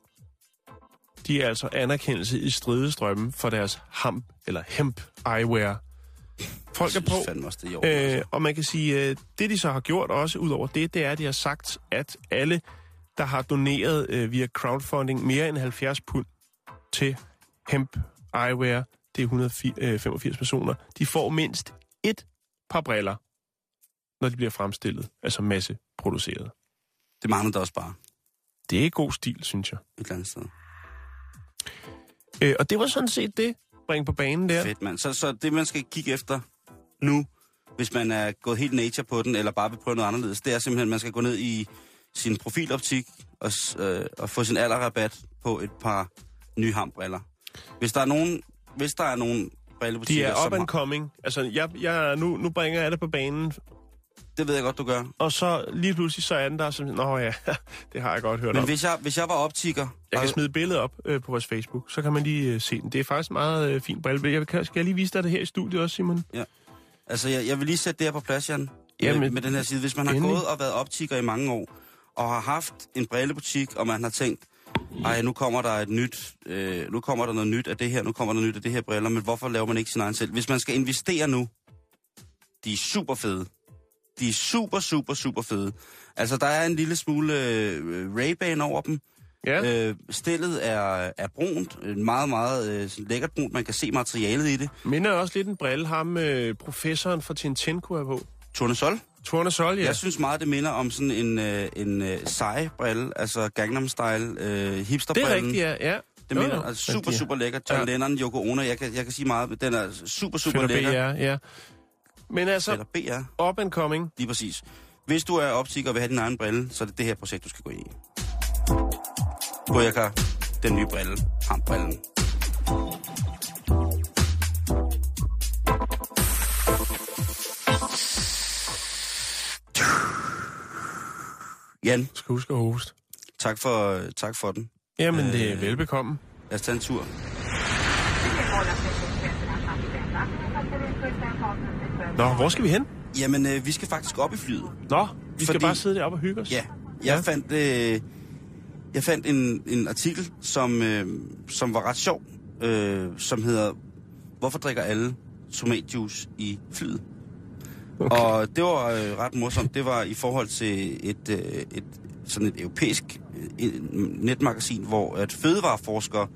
de altså anerkendelse i stridestrømmen for deres hamp, eller hemp eyewear. Folk er på, også, det i altså. Øh, og man kan sige, øh, det de så har gjort også ud over det, det er, at de har sagt, at alle, der har doneret øh, via crowdfunding mere end 70 pund til Hemp Eyewear, det er 185 personer, de får mindst et par briller, når de bliver fremstillet, altså masse produceret. Det mangler der også bare Det er god stil, synes jeg. et eller andet sted. Øh, og det var sådan set det, bring på banen der. Fedt, mand. Så, så det, man skal kigge efter nu, hvis man er gået helt nature på den, eller bare vil prøve noget anderledes, det er simpelthen, at man skal gå ned i sin profiloptik og, øh, og få sin alderrabat på et par nye hambriller. Hvis der er nogen, hvis der er nogen De brillebutikker, er up and coming. Altså, jeg, jeg, nu, nu bringer jeg det på banen, det ved jeg godt, du gør. og så lige pludselig så er den der som, nå ja, det har jeg godt hørt Men om. hvis jeg, hvis jeg var optikker, Jeg kan og- smide et billede op øh, på vores Facebook, så kan man lige øh, se den. Det er faktisk meget øh, fin brille. Jeg kan, skal jeg lige vise dig det her i studiet også, Simon? Altså, jeg, jeg vil lige sætte det her på plads, Jan. Jamen, med, med den her side. Hvis man har endelig. gået og været optikker i mange år, og har haft en brillebutik, og man har tænkt, ej, nu kommer der et nyt, øh, nu kommer der noget nyt af det her, nu kommer der noget nyt af det her briller, men hvorfor laver man ikke sin egen selv? Hvis man skal investere nu, de er super fede. De er super, super, super fede. Altså, der er en lille smule øh, Ray-Ban over dem. Ja. Øh, stillet er, er brunt, øh, meget, meget øh, lækkert brunt. Man kan se materialet i det. Minder også lidt en brille, ham øh, professoren fra Tintin kunne have på. Tournesol. Torne Sol, ja. Jeg synes meget, det minder om sådan en, øh, en øh, sej brille, altså Gangnam Style øh, det hipsterbrillen. er rigtigt, ja. ja. Det Jo, minder jo. altså, super, super lækker. John Ja. Lennon, Yoko Ono, jeg kan, jeg kan sige meget, men den er super, super Fætter lækker. BR, ja. Men altså, Eller BR, up and coming. lige præcis. Hvis du er optiker og vil have din egen brille, så er det det her projekt, du skal gå ind i. Boyaka, den nye brille, ham-brillen. Jan, Skal huske at hoste. tak for, tak for den. Jamen, det er Øh. velbekomme. Lad os tage en tur. Nå, hvor skal vi hen? Jamen, øh, vi skal faktisk op i flyet. Nå, vi skal Fordi- bare sidde deroppe og hygge os. Ja, jeg ja. fandt, øh, jeg fandt en, en artikel, som, øh, som var ret sjov, øh, som hedder, hvorfor drikker alle tomatjuice i flyet? Okay. Og det var øh, ret morsomt. Det var i forhold til et, øh, et sådan et europæisk øh, netmagasin, hvor at fødevareforskere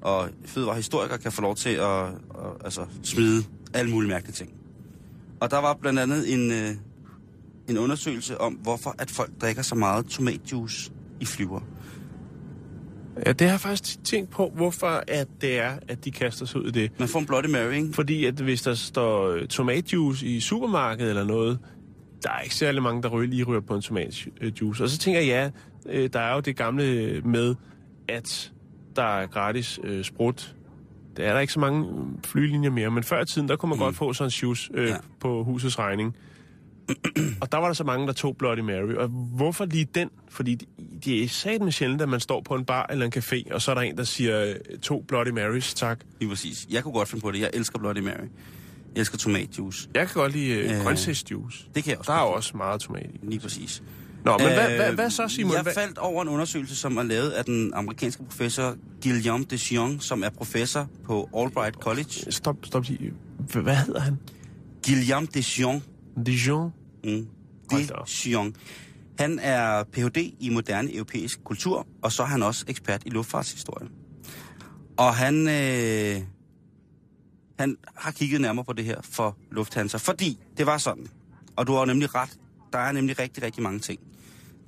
og fødevarehistorikere kan få lov til at, og, altså, smide alle mulige mærkelige ting. Og der var blandt andet en, øh, en undersøgelse om, hvorfor at folk drikker så meget tomatjuice i flyver ja, det har jeg faktisk tænkt på, hvorfor at det er, at de kaster sig ud i det. Man får en Bloody Mary, ikke? Fordi at hvis der står øh, tomatjuice i supermarkedet eller noget, der er ikke særlig mange, der lige ryger på en tomatjuice. Og så tænker jeg, ja, øh, der er jo det gamle med, at der er gratis øh, sprut. Der er der ikke så mange øh, flylinjer mere, men før i tiden, der kunne man mm. godt få sådan en juice øh. Ja. på husets regning. og der var der så mange, der tog Bloody Mary. Og hvorfor lige den? Fordi det, det er satme sjældent, at man står på en bar eller en café, og så er der en, der siger øh, to Bloody Marys, tak. Lige præcis. Jeg kunne godt finde på det. Jeg elsker Bloody Mary. Jeg elsker tomatjuice. Jeg kan godt lide øh, Øh, grøntsagsjuice. Det kan jeg også Der er godt også meget tomat i. Lige præcis. Nå, men øh, hvad, hvad, hvad så, Simon? Jeg faldt over en undersøgelse, som er lavet af den amerikanske professor Guillaume de Sion, som er professor på Albright College. Stop, stop. Hvad, hedder han? Guillaume de Sion. Dijon? Mm. De. Sion. Han er Ph.D. i moderne europæisk kultur, og så er han også ekspert i luftfartshistorie. Og han, øh, han har kigget nærmere på det her for Lufthansa, fordi det var sådan. Og du har jo nemlig ret. Der er nemlig rigtig, rigtig mange ting.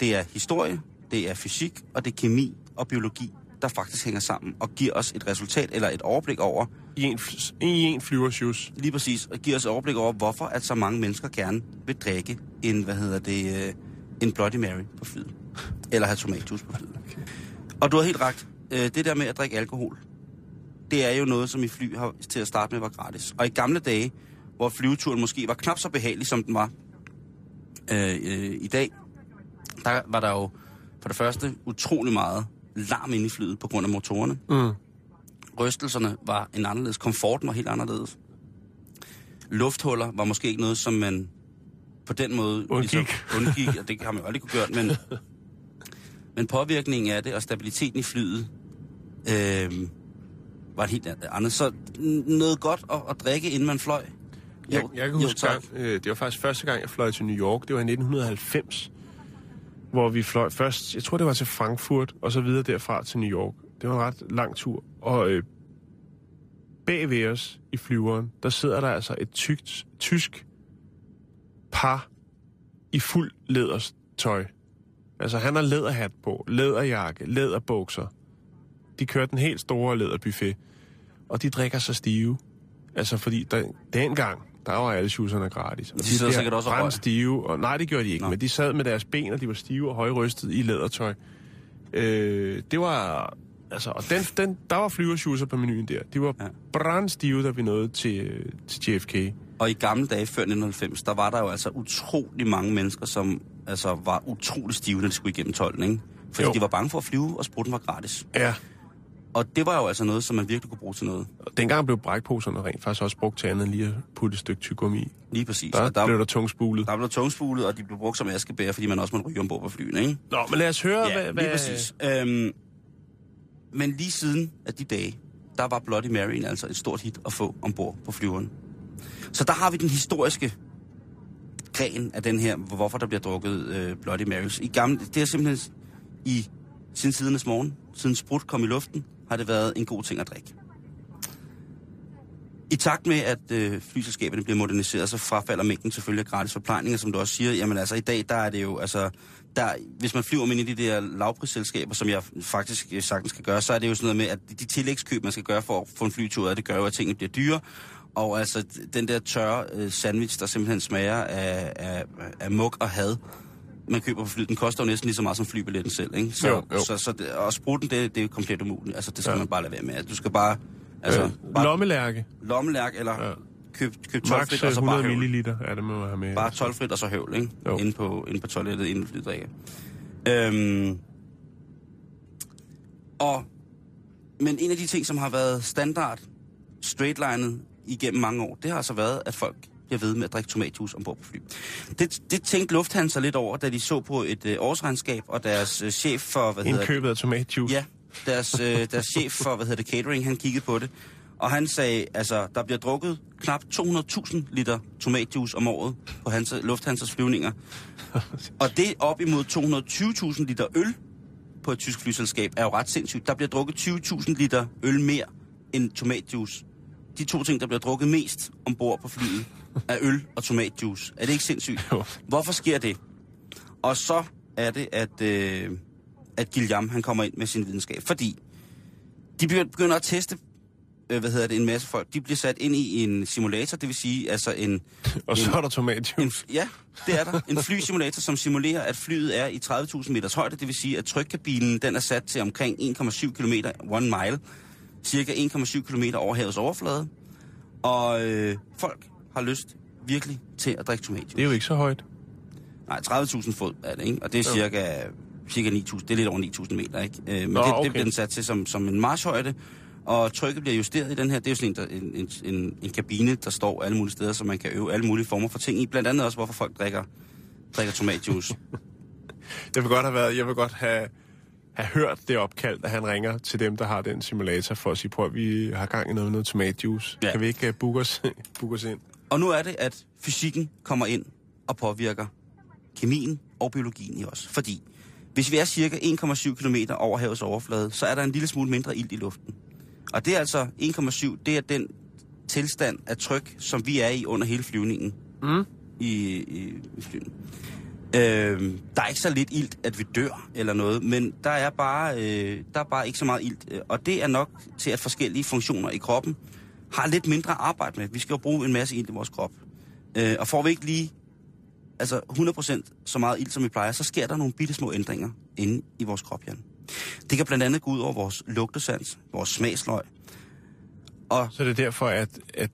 Det er historie, det er fysik, og det er kemi og biologi, der faktisk hænger sammen og giver os et resultat eller et overblik over, I en, i en flyversjuice. lige præcis, og giver os et overblik over, hvorfor at så mange mennesker gerne vil drikke en, hvad hedder det, øh, en Bloody Mary på flyet. Eller have tomatjuice på flyet. Okay. Og du har helt ret. Øh, det der med at drikke alkohol, det er jo noget, som i fly har, til at starte med var gratis. Og i gamle dage, hvor flyveturen måske var knap så behagelig, som den var øh, øh, i dag, der var der jo for det første utrolig meget larm inde i flyet på grund af motorerne. Mm. Rystelserne var en anderledes. Komforten var helt anderledes. Lufthuller var måske ikke noget, som man på den måde Undgik. Ligesom, undgik og det har man jo aldrig kunne gøre, men, men påvirkningen af det og stabiliteten i flyet øh, var et helt andet. Så noget godt at, at drikke, inden man fløj. Jeg, jeg kan huske, tak. gang, øh, det var faktisk første gang, jeg fløj til New York. Det var i 1990, hvor vi fløj først, jeg tror det var til Frankfurt, og så videre derfra til New York. Det var en ret lang tur. Og øh, bag ved os i flyveren, der sidder der altså et tykt, tysk par i fuld læderstøj. Altså han har læderhat på, læderjakke, læderbukser. De kører den helt store læderbuffet, og de drikker sig stive. Altså fordi der, dengang, der var alle shoeserne gratis. Og De sidder bliver sikkert også og stive, og nej, det gjorde de ikke, Nå. men de sad med deres ben, og de var stive og højrystet i lædertøj. Øh, det var Altså, og den, den, der var flyversjuser på menuen der. De var Ja. brandstive, da vi nåede til, til JFK. Og i gamle dage, før 1990, der var der jo altså utrolig mange mennesker, som altså, var utrolig stive, når de skulle igennem tolden, ikke? Fordi Jo. de var bange for at flyve, og sprutten var gratis. Ja. Og det var jo altså noget, som man virkelig kunne bruge til noget. Og dengang blev brækposerne rent faktisk også brugt til andet end lige at putte et stykke tyggegummi i. Lige præcis. Der, og der blev der tungspulet. der blev tungspulet, og de blev brugt som askebær, fordi man også måtte ryge ombord på flyene, ikke? Nå, men lad os høre, Ja, hvad... lige præcis. Øhm, men lige siden af de dage, der var Bloody Maryen altså et stort hit at få ombord på flyveren. Så der har vi den historiske gren af den her, hvorfor der bliver drukket øh, Bloody Marys. I gamle, det er simpelthen i siden tidernes morgen, siden sprut kom i luften, har det været en god ting at drikke. I takt med, at øh, flyselskaberne bliver moderniseret, så frafalder mængden selvfølgelig af gratis forplejninger, som du også siger. Jamen altså, i dag, der er det jo, altså, der, hvis man flyver med ind i de der lavprisselskaber, som jeg faktisk øh, sagtens skal gøre, så er det jo sådan noget med, at de tillægskøb, man skal gøre for at få en flytur det gør jo, at tingene bliver dyre. Og altså, den der tørre øh, sandwich, der simpelthen smager af, af, af muk og had, man køber på flyet, den koster jo næsten lige så meget som flybilletten selv, ikke? Så, Jo, jo. så, så det, og sprutten, det, det er komplet umuligt. Altså, det skal ja. Ja. man bare lade være med. Du skal bare, altså, Øh, bare lommelærke. lommelærk, eller ja. Ja. køb, køb Max tolvfrit, og så 100 bare høvl. milliliter er det, man må have med. Bare tolvfrit, og så høvl, ikke? Jo. Inde på, inde på toilettet, inden flyet drikker. Øhm, og, men en af de ting, som har været standard, straightlinet igennem mange år, det har altså været, at folk bliver ved med at drikke tomatjuice ombord på fly. Det, det tænkte Lufthansa lidt over, da de så på et øh, årsregnskab, og deres øh, chef for, hvad hedder det? Indkøbet af tomatjuice. Ja, deres, øh, deres chef for, hvad hedder det, catering, han kiggede på det. Og han sagde, altså, der bliver drukket knap 200.000 liter tomatjuice om året på hans, Lufthansas flyvninger. Og det op imod 220.000 liter øl på et tysk flyselskab er jo ret sindssygt. Der bliver drukket 20.000 liter øl mere end tomatjuice. De to ting, der bliver drukket mest ombord på flyet, er øl og tomatjuice. Er det ikke sindssygt? Jo. Hvorfor sker det? Og så er det, at, øh, at Guillaume, han kommer ind med sin videnskab. Fordi de begy- begynder at teste, øh, hvad hedder det, en masse folk. De bliver sat ind i en simulator, det vil sige, altså en... Og så en, er der tomatjuice. en, ja, det er der. En flysimulator, som simulerer, at flyet er i 30.000 meters højde. Det vil sige, at trykkabinen den er sat til omkring 1,7 km, one mile, cirka 1,7 km over havets overflade. Og øh, folk har lyst virkelig til at drikke tomatjuice. Det er jo ikke så højt. Nej, 30.000 fod er det, ikke? Og det er Jo. cirka, cirka 9.000, det er lidt over 9.000 meter, ikke? Øh, men Nå, det, det okay. bliver den sat til som, som en marshøjde, og trykket bliver justeret i den her. Det er jo sådan en, der, en, en, en, en kabine, der står alle mulige steder, så man kan øve alle mulige former for ting i. Blandt andet også, hvorfor folk drikker, drikker tomatjuice. Jeg vil godt have været, jeg vil godt have, have hørt det opkald, at han ringer til dem, der har den simulator, for at sige, prøv at vi har gang i noget med noget tomatjuice. Ja. Kan vi ikke uh, booke, os, booke os ind? Og nu er det, at fysikken kommer ind og påvirker kemien og biologien i os. Fordi hvis vi er cirka 1,7 km over havets overflade, så er der en lille smule mindre ilt i luften. Og det er altså 1,7, det er den tilstand af tryk, som vi er i under hele flyvningen Mm. i, i, i flyene. Øh, der er ikke så lidt ilt, at vi dør eller noget, men der er bare, øh, der er bare ikke så meget ilt. Og det er nok til, at forskellige funktioner i kroppen har lidt mindre arbejde med. Vi skal jo bruge en masse ilt i vores krop. Øh, og får vi ikke lige altså 100% så meget ild, som vi plejer, så sker der nogle bitte små ændringer inde i vores krop, Jan. Det kan blandt andet gå ud over vores lugtesans, vores smagsløg. Og Så det er derfor, at, at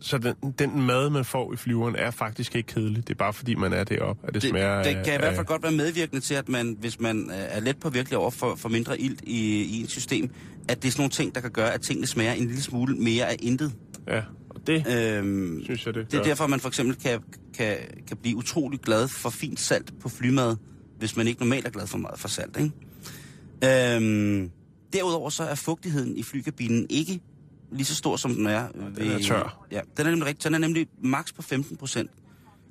så den, den mad, man får i flyveren, er faktisk ikke kedelig. Det er bare fordi, man er deroppe, at det, det, smager det af- kan i hvert fald af- godt være medvirkende til, at man, hvis man øh, er let påvirkelig over for, for mindre ilt i, i et system, at det er sådan nogle ting, der kan gøre, at tingene smager en lille smule mere af intet. Ja, og det Øhm, synes jeg, det Det er gør. derfor, man for eksempel kan, kan, kan blive utrolig glad for fint salt på flymad, hvis man ikke normalt er glad for meget for salt. Ikke? Øhm, derudover så er fugtigheden i flykabinen ikke lige så stor, som den er ved... er tør. Ja, den er nemlig rigtig. Den er nemlig maks på 15 procent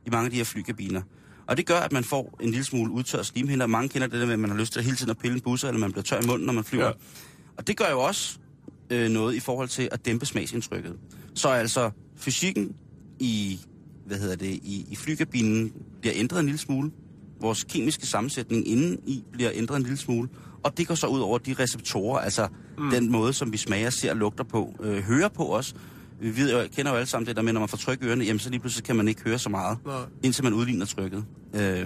i mange af de her flykabiner. Og det gør, at man får en lille smule udtørret slimhinder. Mange kender det der med, at man har lyst til at hele tiden at pille en busser, eller man bliver tør i munden, når man flyver. Ja. Og det gør jo også øh, noget i forhold til at dæmpe smagsindtrykket. Så altså fysikken i, hvad hedder det, i, i flykabinen bliver ændret en lille smule. Vores kemiske sammensætning inden i bliver ændret en lille smule. Og det går så ud over de receptorer, altså mm. den måde, som vi smager, ser, lugter på, øh, hører på os. Vi ved jo, kender jo alle sammen det der med, når man får tryk i ørerne, jamen så lige pludselig kan man ikke høre så meget, Nej. indtil man udligner trykket. Øh,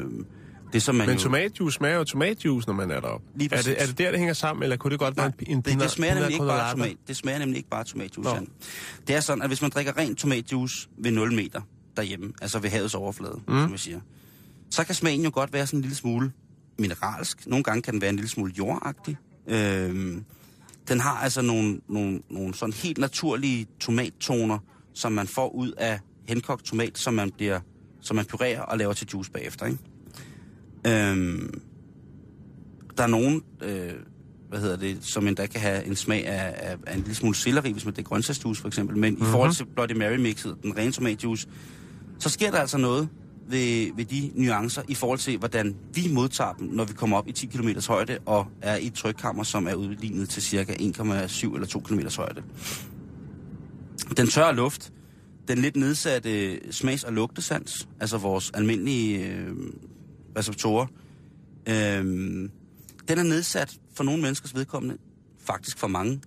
Det som man Men jo... tomatjuice smager jo tomatjuice, når man er deroppe. Lige er, det, er det der, det hænger sammen, eller kunne det godt være Nej, en, en det, det, smager pina- nemlig ikke bare tomat. Det smager nemlig ikke bare tomatjuice. Jan. Det er sådan, at hvis man drikker ren tomatjuice ved 0 meter derhjemme, altså ved havets overflade, mm. som vi siger, så kan smagen jo godt være sådan en lille smule mineralsk. Nogle gange kan den være en lille smule jordagtig. Øhm, den har altså nogle, nogle, nogle sådan helt naturlige tomattoner, som man får ud af henkogt tomat, som man, bliver, som man purerer og laver til juice bagefter. Ikke? Øhm, der er nogen, øh, hvad hedder det, som endda kan have en smag af, af, af en lille smule selleri, hvis man det er grøntsagsjuice for eksempel. Men mm-hmm. i forhold til Bloody Mary mixet, den rene tomatjuice, så sker der altså noget ved, ved de nuancer i forhold til, hvordan vi modtager dem, når vi kommer op i 10 km højde og er i et trykkammer, som er udlignet til cirka 1,7 eller 2 km højde. Den tørre luft, den lidt nedsatte smags- og lugtesans, altså vores almindelige øh, receptorer, øh, den er nedsat for nogle menneskers vedkommende, faktisk for mange.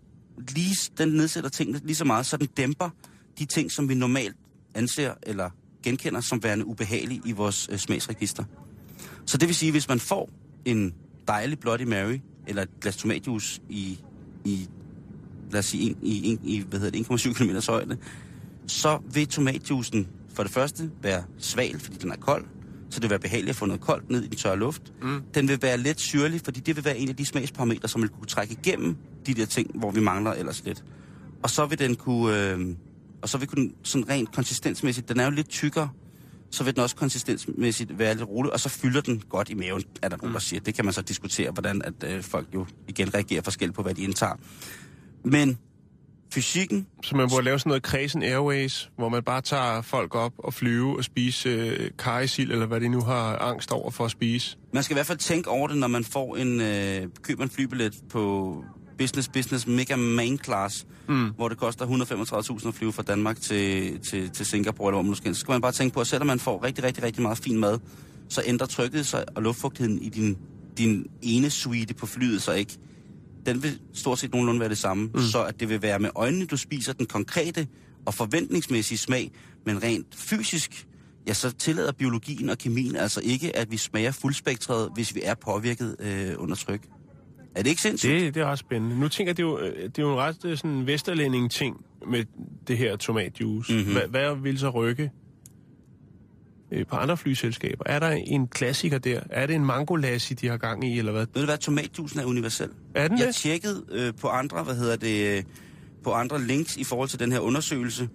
Lige, den nedsætter tingene lige så meget, så den dæmper de ting, som vi normalt anser eller genkender som værende ubehagelige i vores øh, smagsregister. Så det vil sige, hvis man får en dejlig Bloody Mary, eller et glas tomatjuice i, i lad os sige, en, i, en, i hvad hedder det, 1,7 km højde, så vil tomatjuicen for det første være sval, fordi den er kold, så det vil være behageligt at få noget koldt ned i den tørre luft. Mm. Den vil være let syrlig, fordi det vil være en af de smagsparametre, som vil kunne trække igennem de der ting, hvor vi mangler ellers lidt. Og så vil den kunne, øh, og så vil den sådan rent konsistensmæssigt, den er jo lidt tykkere, så vil den også konsistensmæssigt være lidt rolig, og så fylder den godt i maven, er der nogen, der siger. Det kan man så diskutere, hvordan at, øh, folk jo igen reagerer forskelligt på, hvad de indtager. Men fysikken, Så man burde lave sådan noget Kredsen Airways, hvor man bare tager folk op og flyve og spise øh, kajsild, eller hvad de nu har angst over for at spise. man skal i hvert fald tænke over det, når man får en, øh, køber en flybillet på Business Business Mega Main Class, mm. hvor det koster 135.000 at flyve fra Danmark til, til, til Singapore, eller hvor man skal. Så skal man bare tænke på, at selvom man får rigtig, rigtig, rigtig meget fin mad, så ændrer trykket sig, og luftfugtigheden i din, din ene suite på flyet så ikke. Den vil stort set nogenlunde være det samme, mm. så at det vil være med øjnene, du spiser den konkrete og forventningsmæssige smag, men rent fysisk, ja, så tillader biologien og kemien altså ikke, at vi smager fuldspektret, hvis vi er påvirket øh, under tryk. Er det ikke sindssygt? Det, det er ret spændende. Nu tænker jeg, det er jo, øh, det er jo en ret øh, sådan vesterlænding ting med det her tomatjuice. Mhm. Mm-hmm. Hvad, hvad vil så rykke øh, på andre flyselskaber? Er der en klassiker der? Er det en mangolassi, de har gang i, eller hvad? Ved du hvad, tomatjuicen er universel. Er den Jeg det? tjekkede øh, på andre, hvad hedder det, øh, på andre links i forhold til den her undersøgelse,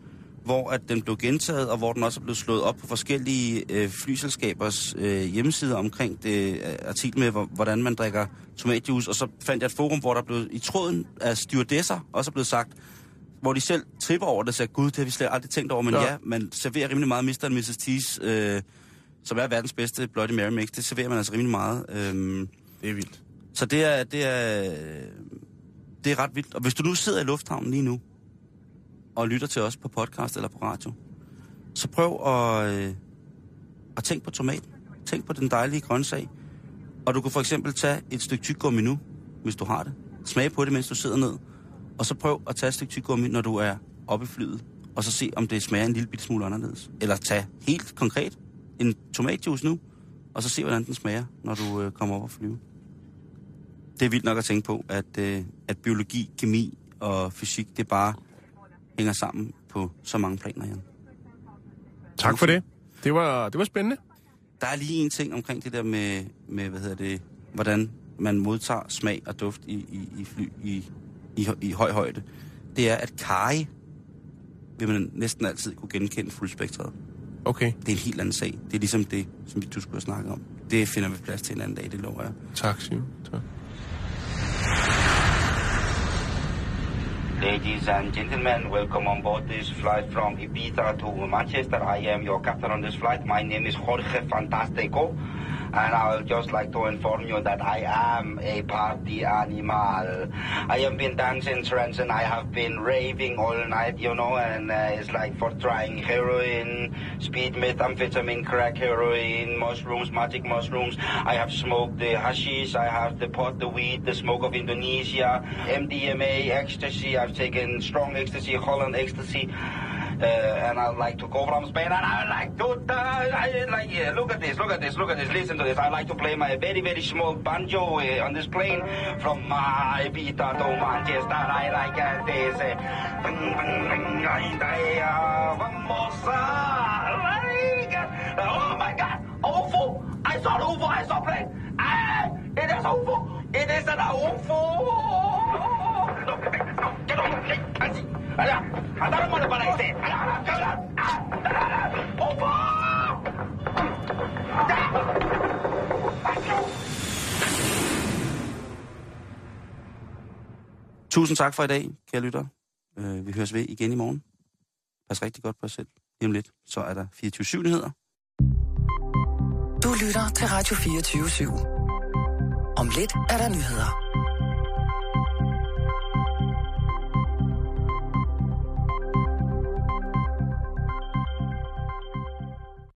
hvor at den blev gentaget, og hvor den også er blevet slået op på forskellige øh, flyselskabers øh, hjemmesider omkring det øh, artikel med, hvor, hvordan man drikker tomatjuice. Og så fandt jeg et forum, hvor der blev i tråden af stewardesser også blevet sagt, hvor de selv tripper over det og siger, gud, det har vi slet aldrig tænkt over, men Nå. ja, man serverer rimelig meget Mr. og Mrs. Teas, øh, som er verdens bedste Bloody Mary mix. Det serverer man altså rimelig meget. Øh, Det er vildt. så det er, det er, det er ret vildt. Og hvis du nu sidder i lufthavnen lige nu, og lytter til os på podcast eller på radio, så prøv at, øh, at tænke på tomaten. Tænk på den dejlige grøntsag. Og du kan for eksempel tage et stykke tyggegummi nu, hvis du har det. Smag på det, mens du sidder ned. Og så prøv at tage et stykke tyggegummi, når du er oppe i flyet. Og så se, om det smager en lille bitte smule anderledes. Eller tag helt konkret en tomatjuice nu, og så se, hvordan den smager, når du øh, kommer op og flyve. Det er vildt nok at tænke på, at, øh, at biologi, kemi og fysik, det er bare hænger sammen på så mange planer, Jan. Tak for det. Det var, det var spændende. Der er lige en ting omkring det der med, med hvad hedder det, hvordan man modtager smag og duft i, i, i, fly, i, i, i høj højde. Det er, at karry vil man næsten altid kunne genkende fuldspektret. Okay, Det er en helt anden sag. Det er ligesom det, som vi- du skulle have snakket om. Det finder vi plads til en anden dag, det lover jeg. tak Simon. Tak. Ladies and gentlemen, welcome on board this flight from Ibiza to Manchester. I am your captain on this flight. My name is Jorge Fantastico. And I would just like to inform you that I am a party animal. I have been dancing trance and I have been raving all night, you know, and uh, it's like for trying heroin, speed, methamphetamine, crack, heroin, mushrooms, magic mushrooms. I have smoked the hashish, I have the pot, the weed, the smoke of Indonesia, MDMA, ecstasy. I've taken strong ecstasy, Holland ecstasy. Uh, and I'd like to go from Spain, and I would like to, uh, I like, yeah, look at this, look at this, look at this, listen to this. I like to play my very, very small banjo uh, on this plane from uh, Ibiza to Manchester. I like uh, this. Uh, vamos Oh my God! UFO! I saw UFO! I saw plane! Ah, it is UFO! It is an UFO! Tusind tak for i dag, kære lytter. Øh, vi høres ved igen i morgen. Pas rigtig godt på jer selv. Lige om lidt, så er der 24 nyheder. Du lytter til Radio 24 /7. Om lidt er der nyheder.